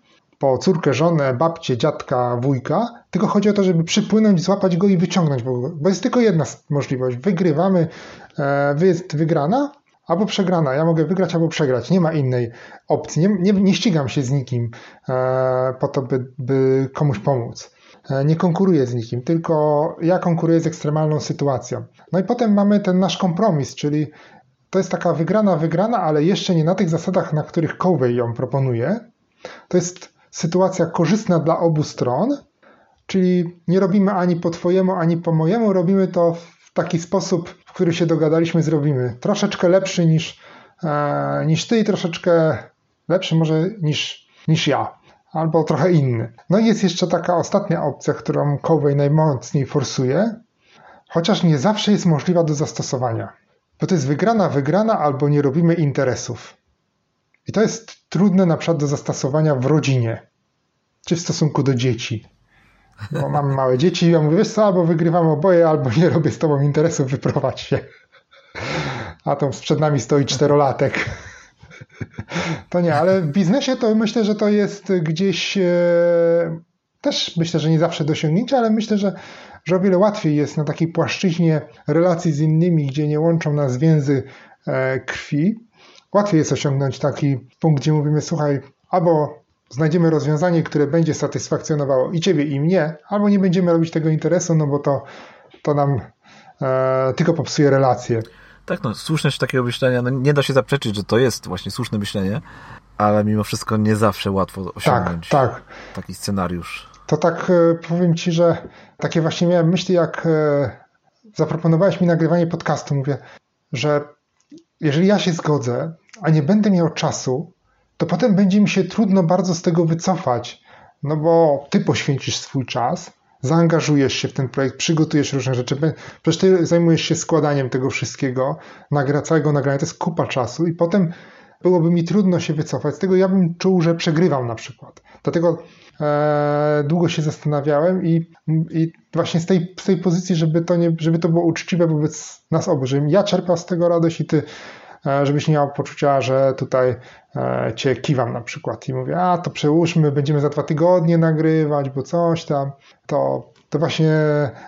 po córkę, żonę, babcię, dziadka, wujka, tylko chodzi o to, żeby przypłynąć, złapać go i wyciągnąć, bo, jest tylko jedna możliwość. Wygrywamy, e, jest wygrana albo przegrana. Ja mogę wygrać albo przegrać. Nie ma innej opcji. Nie, nie, nie ścigam się z nikim e, po to, by, by komuś pomóc. E, nie konkuruję z nikim, tylko ja konkuruję z ekstremalną sytuacją. No i potem mamy ten nasz kompromis, czyli to jest taka wygrana, wygrana, ale jeszcze nie na tych zasadach, na których Covey ją proponuje. To jest sytuacja korzystna dla obu stron, czyli nie robimy ani po Twojemu, ani po mojemu, robimy to w taki sposób, w który się dogadaliśmy, zrobimy. Troszeczkę lepszy niż, e, niż Ty i troszeczkę lepszy może niż, niż ja. albo trochę inny. No i jest jeszcze taka ostatnia opcja, którą Covey najmocniej forsuje, chociaż nie zawsze jest możliwa do zastosowania. Bo to jest wygrana, wygrana, albo nie robimy interesów. I to jest trudne na przykład do zastosowania w rodzinie, czy w stosunku do dzieci. Bo mam małe dzieci i ja mówię, wiesz co, albo wygrywam oboje, albo nie robię z tobą interesów, wyprowadź się. A to przed nami stoi czterolatek. To nie, ale w biznesie to myślę, że to jest gdzieś e, też myślę, że nie zawsze dosiągnięcie, ale myślę, że, że o wiele łatwiej jest na takiej płaszczyźnie relacji z innymi, gdzie nie łączą nas więzy e, krwi. Łatwiej jest osiągnąć taki punkt, gdzie mówimy, słuchaj, albo znajdziemy rozwiązanie, które będzie satysfakcjonowało i ciebie, i mnie, albo nie będziemy robić tego interesu, no bo to, to nam e, tylko popsuje relacje. Tak, no, słuszność takiego myślenia, no, nie da się zaprzeczyć, że to jest właśnie słuszne myślenie, ale mimo wszystko nie zawsze łatwo osiągnąć tak, tak. taki scenariusz. To tak e, powiem Ci, że takie właśnie miałem myśli, jak e, zaproponowałeś mi nagrywanie podcastu. Mówię, że jeżeli ja się zgodzę, a nie będę miał czasu, to potem będzie mi się trudno bardzo z tego wycofać, no bo Ty poświęcisz swój czas, zaangażujesz się w ten projekt, przygotujesz różne rzeczy. Przecież ty zajmujesz się składaniem tego wszystkiego, nagra, całego nagrania, to jest kupa czasu i potem byłoby mi trudno się wycofać. Z tego ja bym czuł, że przegrywam na przykład. Dlatego e, długo się zastanawiałem i, i właśnie z tej, z tej pozycji, żeby to, nie, żeby to było uczciwe wobec nas obu, żebym ja czerpał z tego radość i ty żebyś nie miał poczucia, że tutaj e, cię kiwam na przykład i mówię, a to przełóżmy, będziemy za dwa tygodnie nagrywać, bo coś tam, to, to właśnie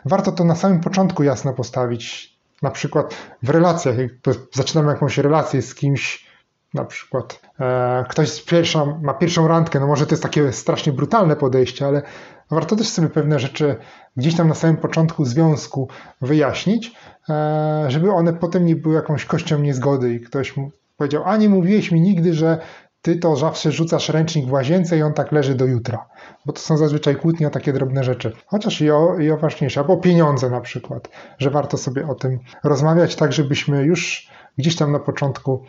warto to na samym początku jasno postawić. Na przykład w relacjach, jak zaczynamy jakąś relację z kimś, na przykład e, ktoś pierwszą, ma pierwszą randkę, no może to jest takie strasznie brutalne podejście, ale warto też sobie pewne rzeczy gdzieś tam na samym początku związku wyjaśnić, e, żeby one potem nie były jakąś kością niezgody i ktoś mu powiedział, a nie mówiłeś mi nigdy, że ty to zawsze rzucasz ręcznik w łazience i on tak leży do jutra. Bo to są zazwyczaj kłótnie o takie drobne rzeczy. Chociaż i o, i o ważniejsze, albo o pieniądze na przykład, że warto sobie o tym rozmawiać tak, żebyśmy już gdzieś tam na początku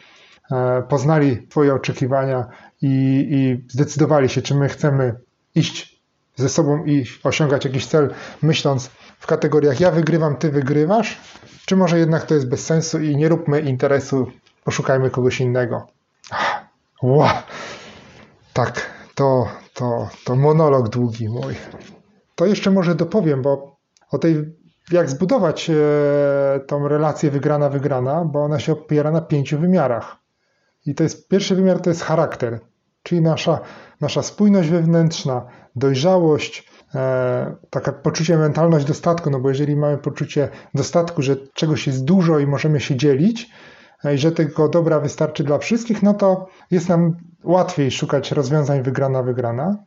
poznali Twoje oczekiwania i, i zdecydowali się, czy my chcemy iść ze sobą i osiągać jakiś cel, myśląc w kategoriach ja wygrywam, ty wygrywasz, czy może jednak to jest bez sensu i nie róbmy interesu, poszukajmy kogoś innego. Wow. Tak, to, to, to monolog długi mój. To jeszcze może dopowiem, bo o tej, jak zbudować e, tą relację wygrana-wygrana, bo ona się opiera na pięciu wymiarach. I to jest pierwszy wymiar to jest charakter, czyli nasza, nasza spójność wewnętrzna, dojrzałość, e, taka poczucie, mentalność dostatku, no bo jeżeli mamy poczucie dostatku, że czegoś jest dużo i możemy się dzielić, e, i że tego dobra wystarczy dla wszystkich, no to jest nam łatwiej szukać rozwiązań wygrana-wygrana.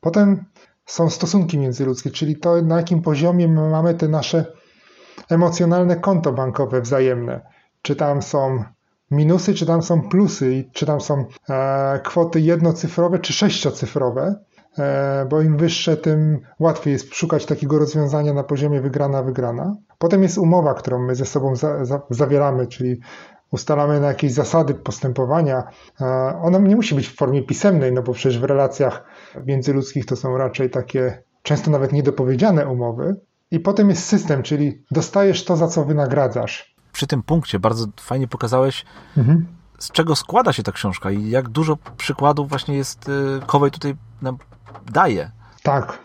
Potem są stosunki międzyludzkie, czyli to, na jakim poziomie my mamy te nasze emocjonalne konto bankowe wzajemne. Czy tam są minusy, czy tam są plusy, i czy tam są e, kwoty jednocyfrowe, czy sześciocyfrowe. E, bo im wyższe, tym łatwiej jest szukać takiego rozwiązania na poziomie wygrana-wygrana. Potem jest umowa, którą my ze sobą za, za, zawieramy, czyli ustalamy na jakieś zasady postępowania. E, ona nie musi być w formie pisemnej, no bo przecież w relacjach międzyludzkich to są raczej takie często nawet niedopowiedziane umowy. I potem jest system, czyli dostajesz to, za co wynagradzasz. Przy tym punkcie bardzo fajnie pokazałeś, mhm. z czego składa się ta książka i jak dużo przykładów właśnie jest y, Kowej tutaj nam daje. Tak.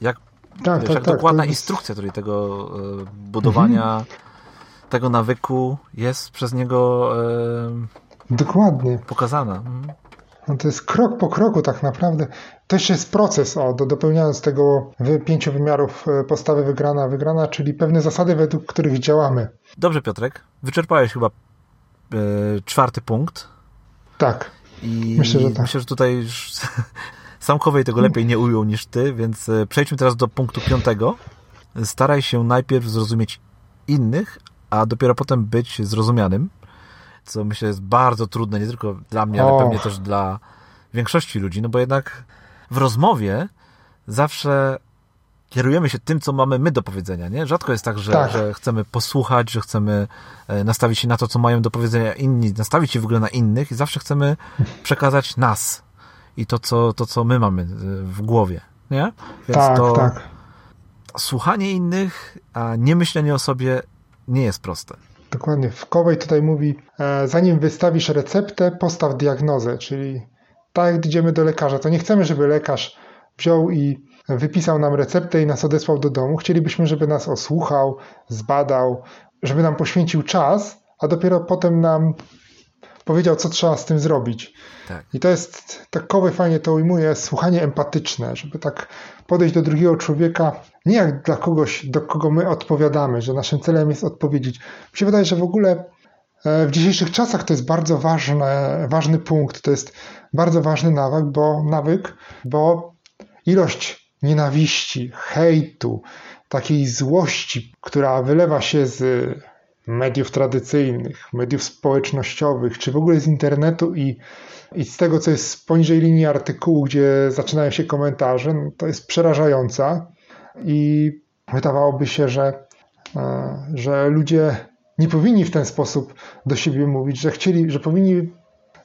Jak, tak, wiesz, tak, jak tak, dokładna jest... instrukcja tutaj tego e, budowania, mhm. tego nawyku jest przez niego e, Dokładnie. pokazana. Mhm. No to jest krok po kroku tak naprawdę. To jeszcze jest proces, o, do, dopełniając tego pięciu wymiarów e, postawy wygrana, wygrana, czyli pewne zasady, według których działamy. Dobrze, Piotrek. Wyczerpałeś chyba e, czwarty punkt. Tak. I myślę, że tak. Myślę, że tutaj już <laughs> sam Kowej tego lepiej nie ujął niż ty, więc e, przejdźmy teraz do punktu piątego. Staraj się najpierw zrozumieć innych, a dopiero potem być zrozumianym, co myślę jest bardzo trudne, nie tylko dla mnie, ale pewnie też dla większości ludzi, no bo jednak w rozmowie zawsze kierujemy się tym, co mamy my do powiedzenia, nie? Rzadko jest tak że, tak, że chcemy posłuchać, że chcemy e, nastawić się na to, co mają do powiedzenia inni, nastawić się w ogóle na innych i zawsze chcemy przekazać nas, i to, co, to, co my mamy w głowie. Nie? Więc tak, to tak. słuchanie innych, a nie myślenie o sobie nie jest proste. Dokładnie. W Kowej tutaj mówi, e, zanim wystawisz receptę, postaw diagnozę, czyli tak jak idziemy do lekarza, to nie chcemy, żeby lekarz wziął i wypisał nam receptę i nas odesłał do domu. Chcielibyśmy, żeby nas osłuchał, zbadał, żeby nam poświęcił czas, a dopiero potem nam powiedział, co trzeba z tym zrobić. Tak. I to jest, tak Kowej fajnie to ujmuje, słuchanie empatyczne, żeby tak podejść do drugiego człowieka, nie jak dla kogoś, do kogo my odpowiadamy, że naszym celem jest odpowiedzieć. Mi się wydaje, że w ogóle w dzisiejszych czasach to jest bardzo ważne, ważny punkt, to jest bardzo ważny nawyk, bo, nawyk, bo ilość nienawiści, hejtu, takiej złości, która wylewa się z mediów tradycyjnych, mediów społecznościowych, czy w ogóle z internetu i, i z tego, co jest poniżej linii artykułu, gdzie zaczynają się komentarze, no to jest przerażająca i wydawałoby się, że, e, że ludzie nie powinni w ten sposób do siebie mówić, że chcieli, że powinni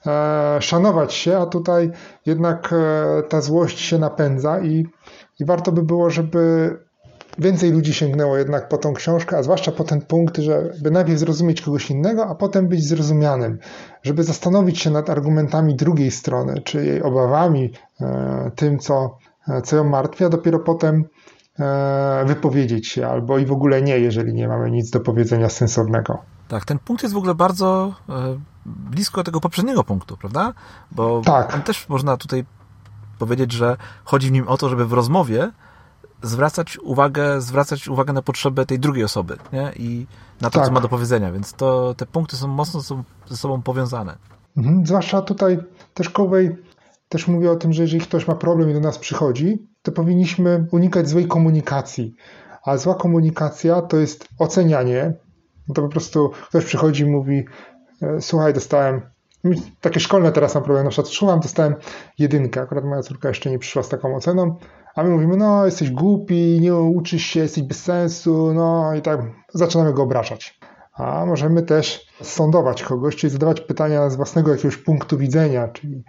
e, szanować się, a tutaj jednak e, ta złość się napędza i, i warto by było, żeby więcej ludzi sięgnęło jednak po tą książkę, a zwłaszcza po ten punkt, żeby najpierw zrozumieć kogoś innego, a potem być zrozumianym, żeby zastanowić się nad argumentami drugiej strony, czy jej obawami, e, tym, co, e, co ją martwi, a dopiero potem wypowiedzieć się, albo i w ogóle nie, jeżeli nie mamy nic do powiedzenia sensownego. Tak, ten punkt jest w ogóle bardzo blisko tego poprzedniego punktu, prawda? Bo tak. też można tutaj powiedzieć, że chodzi w nim o to, żeby w rozmowie zwracać uwagę, zwracać uwagę na potrzeby tej drugiej osoby nie? i na to, tak. co ma do powiedzenia, więc to, te punkty są mocno ze sobą powiązane. Mhm. Zwłaszcza tutaj też Kowej też mówi o tym, że jeżeli ktoś ma problem i do nas przychodzi, to powinniśmy unikać złej komunikacji. A zła komunikacja to jest ocenianie. To po prostu ktoś przychodzi i mówi: e, Słuchaj, dostałem. Takie szkolne teraz mam problem. Na przykład słucham, dostałem jedynkę. Akurat moja córka jeszcze nie przyszła z taką oceną a my mówimy, no jesteś głupi, nie uczysz się, jesteś bez sensu, no i tak zaczynamy go obrażać. A możemy też sądować kogoś, czyli zadawać pytania z własnego jakiegoś punktu widzenia, czyli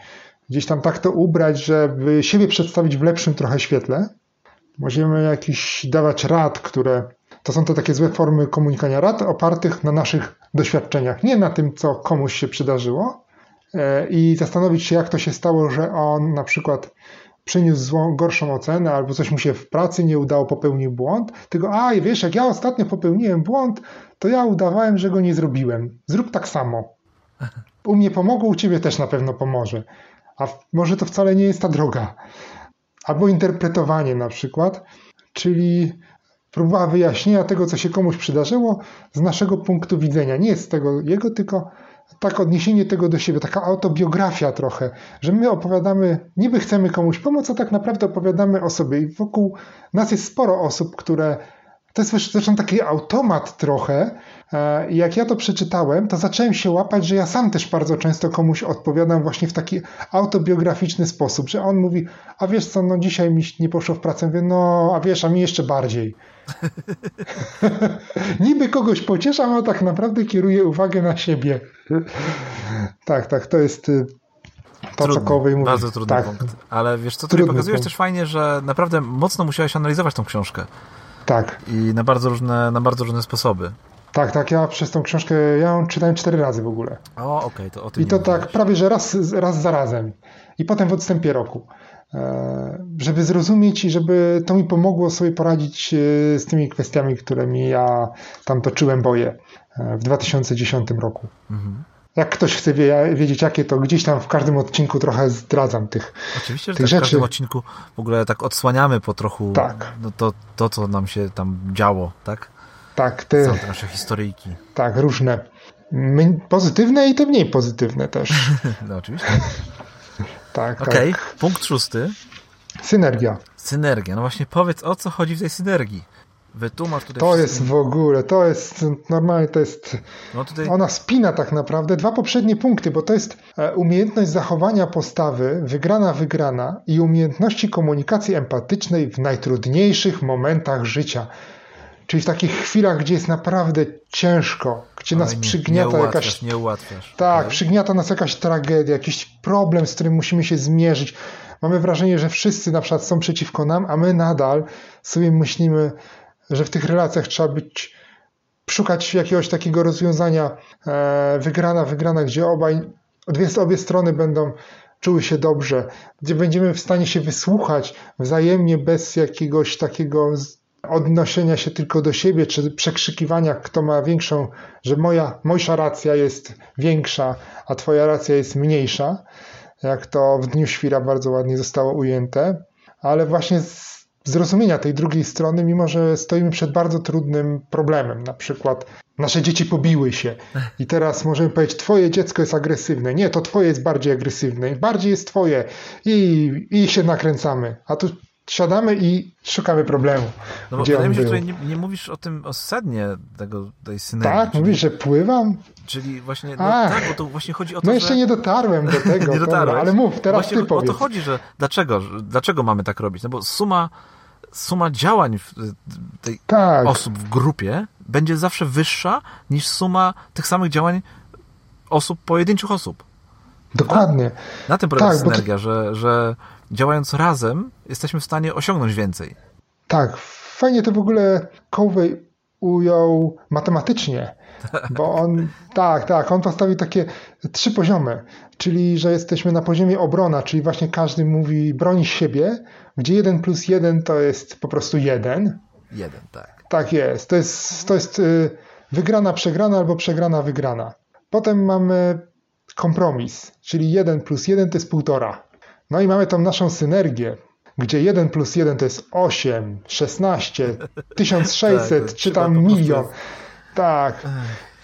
gdzieś tam tak to ubrać, żeby siebie przedstawić w lepszym trochę świetle. Możemy jakiś dawać rad, które to są te takie złe formy komunikowania rad opartych na naszych doświadczeniach, nie na tym, co komuś się przydarzyło e, i zastanowić się, jak to się stało, że on na przykład przyniósł złą, gorszą ocenę, albo coś mu się w pracy nie udało, popełnił błąd, tylko a wiesz, jak ja ostatnio popełniłem błąd, to ja udawałem, że go nie zrobiłem. Zrób tak samo. U mnie pomogło, u ciebie też na pewno pomoże. A może to wcale nie jest ta droga. Albo interpretowanie na przykład, czyli próba wyjaśnienia tego, co się komuś przydarzyło z naszego punktu widzenia. Nie z tego jego, tylko tak odniesienie tego do siebie, taka autobiografia trochę, że my opowiadamy, niby chcemy komuś pomóc, a tak naprawdę opowiadamy o sobie i wokół nas jest sporo osób, które to jest zresztą taki automat trochę. E, I jak ja to przeczytałem, to zacząłem się łapać, że ja sam też bardzo często komuś odpowiadam właśnie w taki autobiograficzny sposób, że on mówi, a wiesz co, no dzisiaj mi nie poszło w pracę, mówię, no a wiesz, a mi jeszcze bardziej. <laughs> Niby kogoś pocieszam, a tak naprawdę kieruje uwagę na siebie. tak, tak, to jest y, to, trudny, co Kowej mówi. Bardzo trudny tak. punkt. Ale wiesz co, tutaj pokazujesz punkt. też fajnie, że naprawdę mocno musiałeś analizować tą książkę. Tak. I na bardzo różne, na bardzo różne sposoby. Tak, tak, ja przez tą książkę, ja ją czytałem cztery razy w ogóle. O, okej, okay, to o tym I to tak prawie, że raz, raz za razem. I potem w odstępie roku. E, żeby zrozumieć i żeby to mi pomogło sobie poradzić e, z tymi kwestiami, którymi ja tam toczyłem boje w 2010 roku. Mhm. Jak ktoś chce wie, wiedzieć, jakie to gdzieś tam w każdym odcinku trochę zdradzam tych Oczywiście, że tych tak rzeczy. w każdym odcinku w ogóle tak odsłaniamy po trochu tak. no to, to, co nam się tam działo, tak? Tak. Te, Są te nasze historyjki. Tak, różne. Pozytywne i te mniej pozytywne też. <laughs> no oczywiście. <laughs> tak, Okej, okay. tak. punkt szósty. Synergia. Synergia. No właśnie powiedz, o co chodzi w tej synergii? Wytłumacz tutaj. To jest w ogóle, to jest normalnie, to jest. No tutaj... Ona spina tak naprawdę dwa poprzednie punkty, bo to jest e, umiejętność zachowania postawy, wygrana, wygrana i umiejętności komunikacji empatycznej w najtrudniejszych momentach życia. Czyli w takich chwilach, gdzie jest naprawdę ciężko, gdzie nas nie, przygniata nie jakaś. Nie ułatwiasz. Tak, okay. przygniata nas jakaś tragedia, jakiś problem, z którym musimy się zmierzyć. Mamy wrażenie, że wszyscy na przykład są przeciwko nam, a my nadal sobie myślimy, że w tych relacjach trzeba być, szukać jakiegoś takiego rozwiązania e, wygrana, wygrana, gdzie obaj, dwie, obie strony będą czuły się dobrze, gdzie będziemy w stanie się wysłuchać wzajemnie bez jakiegoś takiego odnoszenia się tylko do siebie, czy przekrzykiwania, kto ma większą, że moja, moja racja jest większa, a twoja racja jest mniejsza, jak to w Dniu Świra bardzo ładnie zostało ujęte, ale właśnie z zrozumienia tej drugiej strony, mimo że stoimy przed bardzo trudnym problemem, na przykład nasze dzieci pobiły się i teraz możemy powiedzieć, twoje dziecko jest agresywne, nie, to twoje jest bardziej agresywne, bardziej jest twoje i, i się nakręcamy, a tu siadamy i szukamy problemu. No bo wydaje mi się, że tutaj nie, nie, mówisz o tym, o sednie tego, tej synergii. Tak, czyli, mówisz, że pływam? Czyli właśnie, no Ach, tak, bo to właśnie chodzi o to, No jeszcze że... nie dotarłem do <laughs> tego, nie dotarłem, ale mów, teraz właśnie ty powiedz. O to chodzi, że dlaczego, dlaczego mamy tak robić? No bo suma, suma działań tej tak. osób w grupie będzie zawsze wyższa niż suma tych samych działań osób, pojedynczych osób. Dokładnie. Na tym polega tak, synergia, to... że, że działając razem, jesteśmy w stanie osiągnąć więcej. Tak, fajnie to w ogóle Covey ujął matematycznie, <laughs> bo on, tak, tak, on postawił takie trzy poziomy, czyli że jesteśmy na poziomie obrona, czyli właśnie każdy mówi broni siebie, gdzie jeden plus jeden to jest po prostu jeden. Jeden, tak. Tak jest, to jest, to jest y, wygrana, przegrana albo przegrana, wygrana. Potem mamy kompromis, czyli jeden plus jeden to jest półtora. No i mamy tą naszą synergię, gdzie 1 plus 1 to jest 8, 16, 1600 tak, czy tam milion. Tak.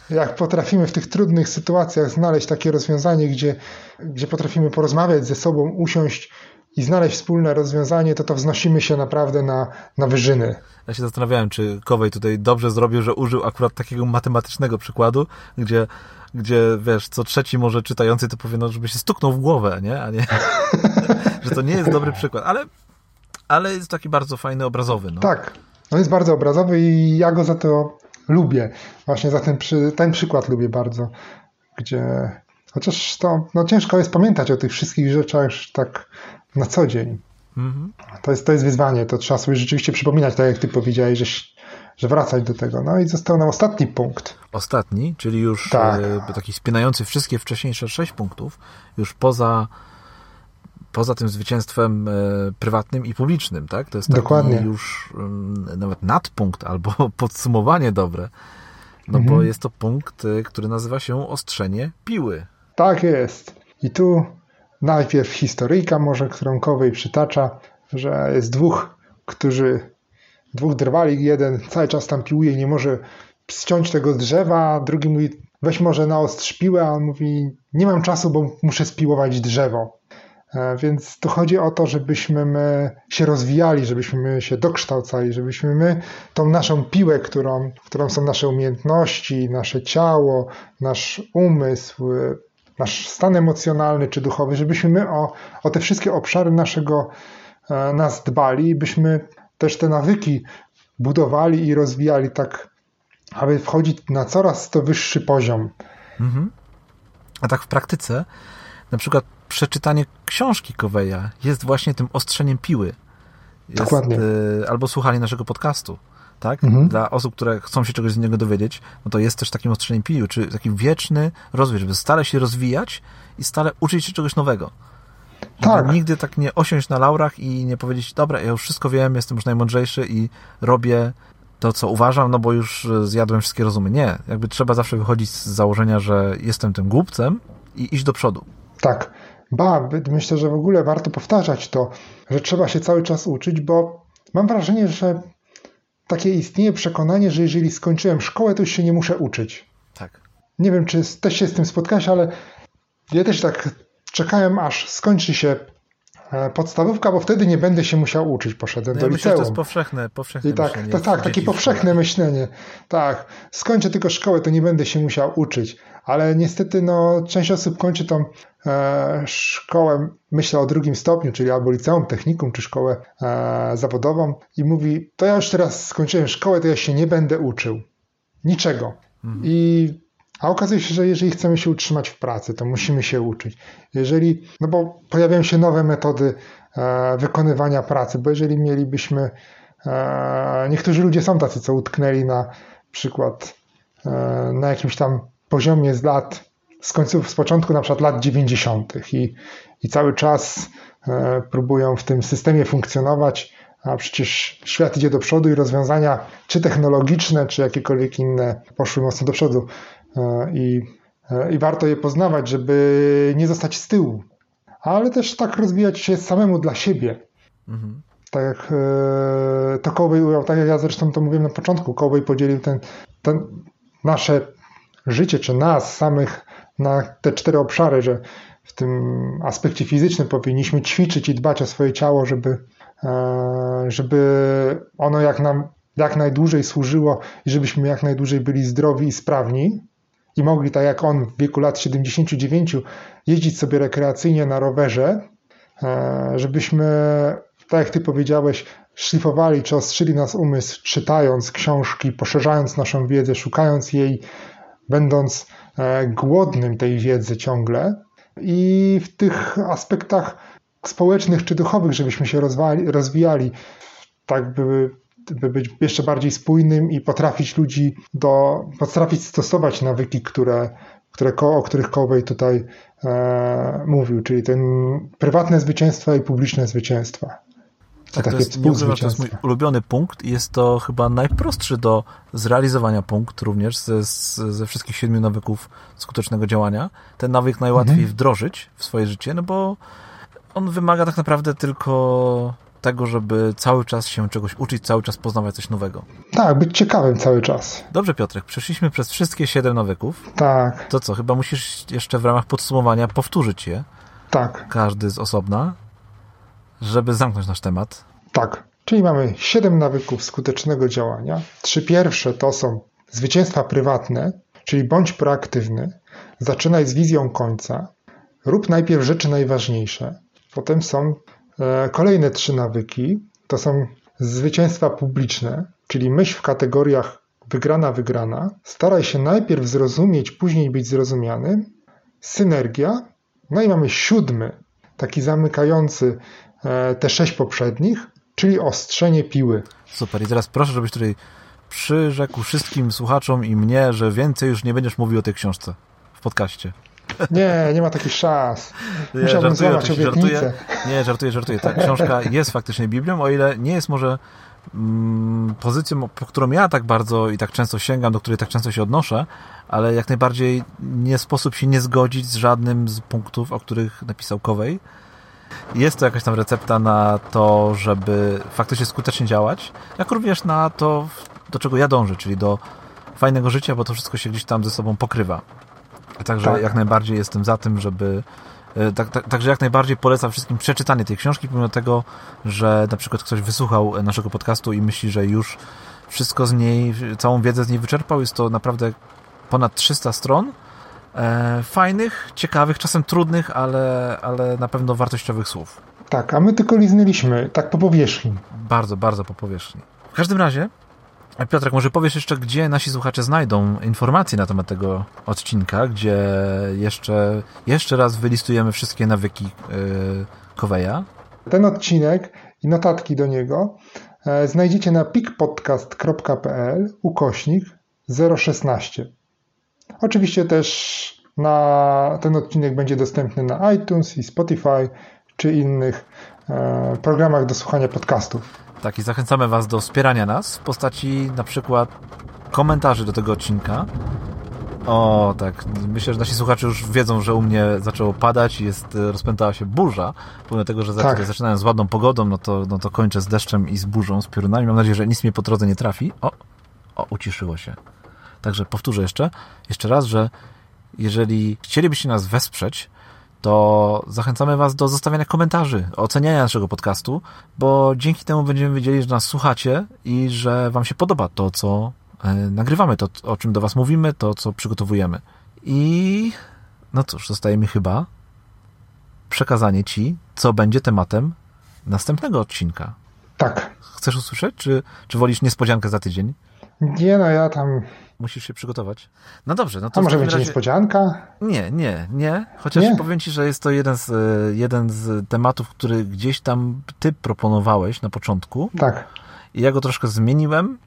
Jak potrafimy w tych trudnych sytuacjach znaleźć takie rozwiązanie, gdzie, gdzie potrafimy porozmawiać ze sobą, usiąść i znaleźć wspólne rozwiązanie, to to wznosimy się naprawdę na, na wyżyny. Ja się zastanawiałem, czy Kowej tutaj dobrze zrobił, że użył akurat takiego matematycznego przykładu, gdzie, gdzie wiesz, co trzeci może czytający to powie, no, żeby się stuknął w głowę, nie? A nie, <laughs> że to nie jest dobry przykład, ale, ale jest taki bardzo fajny, obrazowy. No. Tak, on jest bardzo obrazowy i ja go za to lubię. Właśnie za ten, przy, ten przykład lubię bardzo, gdzie chociaż to no, ciężko jest pamiętać o tych wszystkich rzeczach tak na co dzień. Mhm. To, jest, to jest wyzwanie, to trzeba sobie rzeczywiście przypominać, tak jak ty powiedziałeś, że, że wracać do tego. No i został nam ostatni punkt. Ostatni, czyli już tak. e, taki spinający wszystkie wcześniejsze sześć punktów, już poza poza tym zwycięstwem e, prywatnym i publicznym, tak? To jest taki Dokładnie. już nawet nadpunkt albo <laughs> podsumowanie dobre, no mhm. bo jest to punkt, e, który nazywa się ostrzenie piły. Tak jest. I tu najpierw historyjka może, którą Kowej przytacza, że jest dwóch, którzy, dwóch drwali, jeden cały czas tam piłuje nie może ściąć tego drzewa, a drugi mówi, weź może na ostrz piłę, a on mówi, nie mam czasu, bo muszę spiłować drzewo. E, więc tu chodzi o to, żebyśmy my się rozwijali, żebyśmy się dokształcali, żebyśmy my tą naszą piłę, którą, którą są nasze umiejętności, nasze ciało, nasz umysł, nasz stan emocjonalny czy duchowy, żebyśmy my o, o te wszystkie obszary naszego e, nas dbali, byśmy też te nawyki budowali i rozwijali tak, aby wchodzić na coraz to wyższy poziom. Mhm. A tak w praktyce, na przykład przeczytanie książki Koweja jest właśnie tym ostrzeniem piły. Jest, Dokładnie. Y, albo słuchanie naszego podcastu tak? Mhm. Dla osób, które chcą się czegoś z niego dowiedzieć, no to jest też takim ostrzeniem pilu, czy taki wieczny rozwój, żeby stale się rozwijać i stale uczyć się czegoś nowego. Tak. nigdy tak nie osiąść na laurach i nie powiedzieć, dobra, ja już wszystko wiem, jestem już najmądrzejszy i robię to, co uważam, no bo już zjadłem wszystkie rozumy. Nie, jakby trzeba zawsze wychodzić z założenia, że jestem tym głupcem i iść do przodu. Tak. Ba, myślę, że w ogóle warto powtarzać to, że trzeba się cały czas uczyć, bo mam wrażenie, że takie istnieje przekonanie, że jeżeli skończyłem szkołę, to już się nie muszę uczyć. Tak. Nie wiem, czy też się z tym spotkałeś, ale ja też tak czekałem, aż skończy się e, podstawówka, bo wtedy nie będę się musiał uczyć. Poszedłem no ja do myślę, liceum. to jest powszechne, powszechne I tak, To, tak, takie powszechne myślenie. Tak, skończę tylko szkołę, to nie będę się musiał uczyć. ale niestety no, część osób kończy tą e, szkołę, myślę o drugim stopniu, czyli albo liceum, technikum, czy szkołę e, zawodową i mówi, to ja już teraz skończyłem szkołę, to ja się nie będę uczył. Niczego. Mhm. I a okazuje się, że jeżeli chcemy się utrzymać w pracy, to musimy się uczyć. Jeżeli, no bo pojawiają się nowe metody e, wykonywania pracy, bo jeżeli mielibyśmy, e, niektórzy ludzie są tacy, co utknęli na przykład e, na jakimś tam poziomie z lat, z końców, z początku na przykład lat 90. i, i cały czas e, próbują w tym systemie funkcjonować, a przecież świat idzie do przodu i rozwiązania, czy technologiczne, czy jakiekolwiek inne, poszły mocno do przodu. E, I, e, i warto je poznawać, żeby nie zostać z tyłu, ale też tak rozwijać się samemu dla siebie. Mhm. Tak jak e, to Kołbej ujął, tak jak ja zresztą to mówiłem na początku, Kołbej podzielił ten, ten nasze życie, czy nas samych na te cztery obszary, że w tym aspekcie fizycznym powinniśmy ćwiczyć i dbać o swoje ciało, żeby, żeby ono jak nam jak najdłużej służyło i żebyśmy jak najdłużej byli zdrowi i sprawni i mogli, tak jak on w wieku lat 79, jeździć sobie rekreacyjnie na rowerze, e, żebyśmy, tak jak ty powiedziałeś, szlifowali czy ostrzyli nas umysł, czytając książki, poszerzając naszą wiedzę, szukając jej, będąc e, głodnym tej wiedzy ciągle. I w tych aspektach społecznych czy duchowych, żebyśmy się rozwijali, tak by by być jeszcze bardziej spójnym i potrafić ludzi do, potrafić stosować nawyki, które, które, o których Kowej tutaj e, mówił, czyli ten prywatne zwycięstwa i publiczne zwycięstwa. Tak, to, jest, nie to jest mój ulubiony punkt i jest to chyba najprostszy do zrealizowania punkt również ze, ze wszystkich siedmiu nawyków skutecznego działania. Ten nawyk najłatwiej mhm. wdrożyć w swoje życie, no bo on wymaga tak naprawdę tylko tego, żeby cały czas się czegoś uczyć, cały czas poznawać coś nowego. Tak, być ciekawym cały czas. Dobrze, Piotrek, przeszliśmy przez wszystkie siedem nawyków. Tak. To co, chyba musisz jeszcze w ramach podsumowania powtórzyć je. Tak. Każdy z osobna, żeby zamknąć nasz temat. Tak. Czyli mamy siedem nawyków skutecznego działania. Trzy pierwsze to są zwycięstwa prywatne, czyli bądź proaktywny, zaczynaj z wizją końca, rób najpierw rzeczy najważniejsze. Potem są kolejne trzy nawyki to są zwycięstwa publiczne, czyli myśl w kategoriach wygrana, wygrana. Staraj się najpierw zrozumieć, później być zrozumiany. Synergia. No i mamy siódmy, taki zamykający e, te sześć poprzednich, czyli ostrzenie piły. Super. I teraz proszę, żebyś tutaj przyrzekł wszystkim słuchaczom i mnie, że więcej już nie będziesz mówił o tej książce w podcaście. Nie, nie ma takich szans. Musiałbym złamać obietnicę. Nie, żartuję, żartuję. Ta książka jest faktycznie Biblią, o ile nie jest może mm, pozycją, po którą ja tak bardzo i tak często sięgam, do której tak często się odnoszę, ale jak najbardziej nie sposób się nie zgodzić z żadnym z punktów, o których napisał Kowej. Jest to jakaś tam recepta na to, żeby faktycznie skutecznie działać, jak również na to, do czego ja dążę, czyli do fajnego życia, bo to wszystko się gdzieś tam ze sobą pokrywa. Także tak. jak najbardziej jestem za tym, żeby e, tak, tak, także jak najbardziej polecam wszystkim przeczytanie tej książki, pomimo tego, że na przykład ktoś wysłuchał naszego podcastu i myśli, że już wszystko z niej, całą wiedzę z niej wyczerpał. Jest to naprawdę ponad 300 stron. E, fajnych, ciekawych, czasem trudnych, ale, ale na pewno wartościowych słów. Tak, a my tylko liznęliśmy, tak po powierzchni. Bardzo, bardzo po powierzchni. W każdym razie Piotrek, może powiesz jeszcze, gdzie nasi słuchacze znajdą informacje na temat tego odcinka, gdzie jeszcze, jeszcze raz wylistujemy wszystkie nawyki yy, Koweja? Ten odcinek i notatki do niego e, znajdziecie na pikpodcast.pl ukośnik 016. Oczywiście też na ten odcinek będzie dostępny na iTunes i Spotify czy innych e, programach do słuchania podcastów. Tak, i zachęcamy Was do wspierania nas w postaci na przykład komentarzy do tego odcinka. O, tak. Myślę, że nasi słuchacze już wiedzą, że u mnie zaczęło padać i jest, e, rozpętała się burza. Pomimo tego, że tak. zaczynałem z ładną pogodą, no to, no to kończę z deszczem i z burzą, z piorunami. Mam nadzieję, że nic mnie po drodze nie trafi. O, o, uciszyło się. Także powtórzę jeszcze, jeszcze raz, że jeżeli chcielibyście nas wesprzeć, to zachęcamy Was do zostawiania komentarzy, oceniania naszego podcastu, bo dzięki temu będziemy wiedzieli, że nas słuchacie i że Wam się podoba to, co e, nagrywamy, to, o czym do Was mówimy, to, co przygotowujemy. I no cóż, zostaje mi chyba przekazanie Ci, co będzie tematem następnego odcinka. Tak. Chcesz usłyszeć, czy, czy wolisz niespodziankę za tydzień? Nie no, ja tam... Musisz się przygotować. No dobrze, no to A może będzie razie... niespodzianka? Nie, nie, nie. Chociaż Nie? powiem Ci, że jest to jeden z, e, jeden z tematów, który gdzieś tam Ty proponowałeś na początku Tak. i ja go troszkę zmieniłem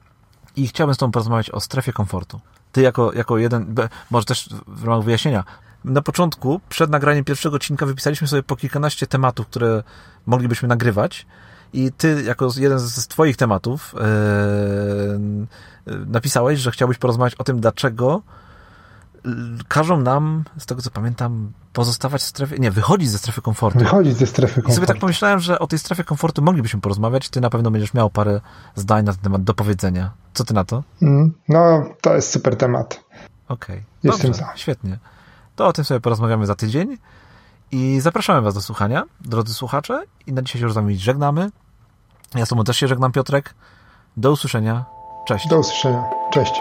i chciałbym z Tobą porozmawiać o strefie komfortu. Ty jako, jako jeden, może też w ramach wyjaśnienia, na początku, przed nagraniem pierwszego odcinka wypisaliśmy sobie po kilkanaście tematów, które moglibyśmy nagrywać i Ty jako jeden z Twoich tematów e, napisałeś, że chciałbyś porozmawiać o tym, dlaczego każą nam, z tego co pamiętam, pozostawać w strefie, nie, wychodzić ze strefy komfortu. Wychodzić ze strefy I sobie komfortu. tak pomyślałem, że o tej strefie komfortu moglibyśmy porozmawiać. Ty na pewno będziesz miał parę zdań na ten temat do powiedzenia. Co ty na to? Mm, No, to jest super temat. Okej. Jestem Dobrze, za. Świetnie. To o tym sobie porozmawiamy za tydzień. I zapraszamy Was do słuchania, drodzy słuchacze. I na dzisiaj się już z Wami żegnamy. Ja z Tobą też się żegnam, Piotrek. Do usłyszenia. Cześć. Do usłyszenia. Cześć.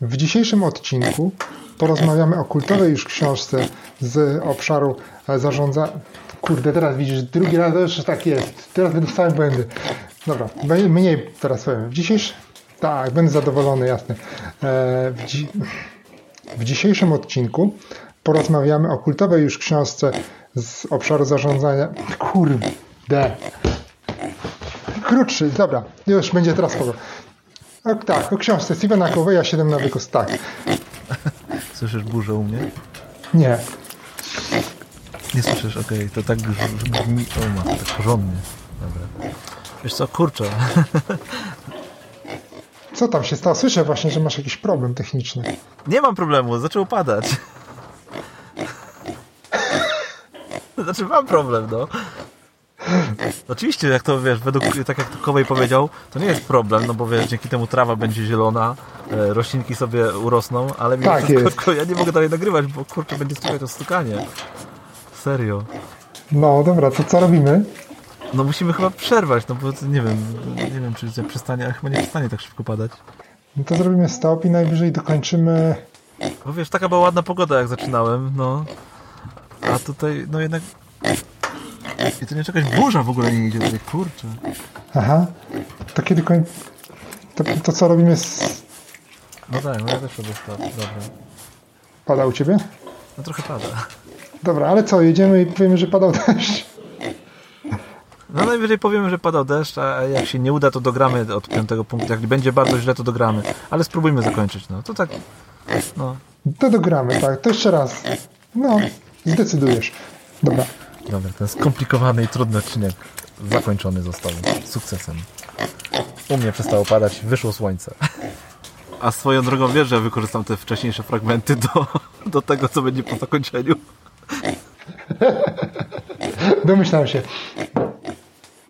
W dzisiejszym odcinku porozmawiamy o kultowej już książce z obszaru e, zarządza... Kurde, teraz widzisz, drugi raz też tak jest. Teraz będą same błędy. Dobra, mniej teraz powiem. W dzisiejszym... Tak, będę zadowolony, jasne. E, W, dzi... w dzisiejszym odcinku porozmawiamy o kultowej już książce z obszaru zarządzania. Kurde. Krótszy, dobra, już będzie teraz spoko. O, tak, o książce Stevena Coveya 7 nawyków, tak. Słyszysz burzę u mnie? Nie, Nie słyszysz? Okej, to tak brzmi... O ma, tak porządnie. Dobra. Wiesz co, kurczę. Co tam się stało? Słyszę właśnie, że masz jakiś problem techniczny. Nie mam problemu, zaczęło padać. Znaczy mam problem, no. Oczywiście, jak to wiesz, według, tak jak Kowej powiedział, to nie jest problem, no bo wiesz, dzięki temu trawa będzie zielona, e, roślinki sobie urosną, ale mimo Tak wszystko, <laughs> ja nie mogę dalej nagrywać, bo kurczę, będzie słychać to stukanie. Serio. No dobra, to co robimy? No musimy chyba przerwać, no bo nie wiem, nie wiem, czy przestanie, ale chyba nie przestanie tak szybko padać. No to zrobimy stop i najwyżej dokończymy. Bo wiesz, taka była ładna pogoda, jak zaczynałem, no. A tutaj, no jednak... I to nie jakaś burza w ogóle nie idzie tutaj, kurczę. Aha. To kiedy koń... To, to co robimy z... No tak, no ja też robię stop, dobra. Pada u ciebie? No trochę pada. Dobra, ale co, jedziemy i powiemy, że padał deszcz. No najwyżej powiemy, że padał deszcz, a jak się nie uda, to dogramy od piątego punktu. Jak będzie bardzo źle, to dogramy. Ale spróbujmy zakończyć, no. To tak, no. To dogramy, tak. To jeszcze raz. No, zdecydujesz. Dobra. Dobra, ten skomplikowany i trudny odcinek zakończony został sukcesem. U mnie przestało padać, wyszło słońce. A swoją drogą wiesz, że ja wykorzystam te wcześniejsze fragmenty do, do tego, co będzie po zakończeniu. Domyślam się.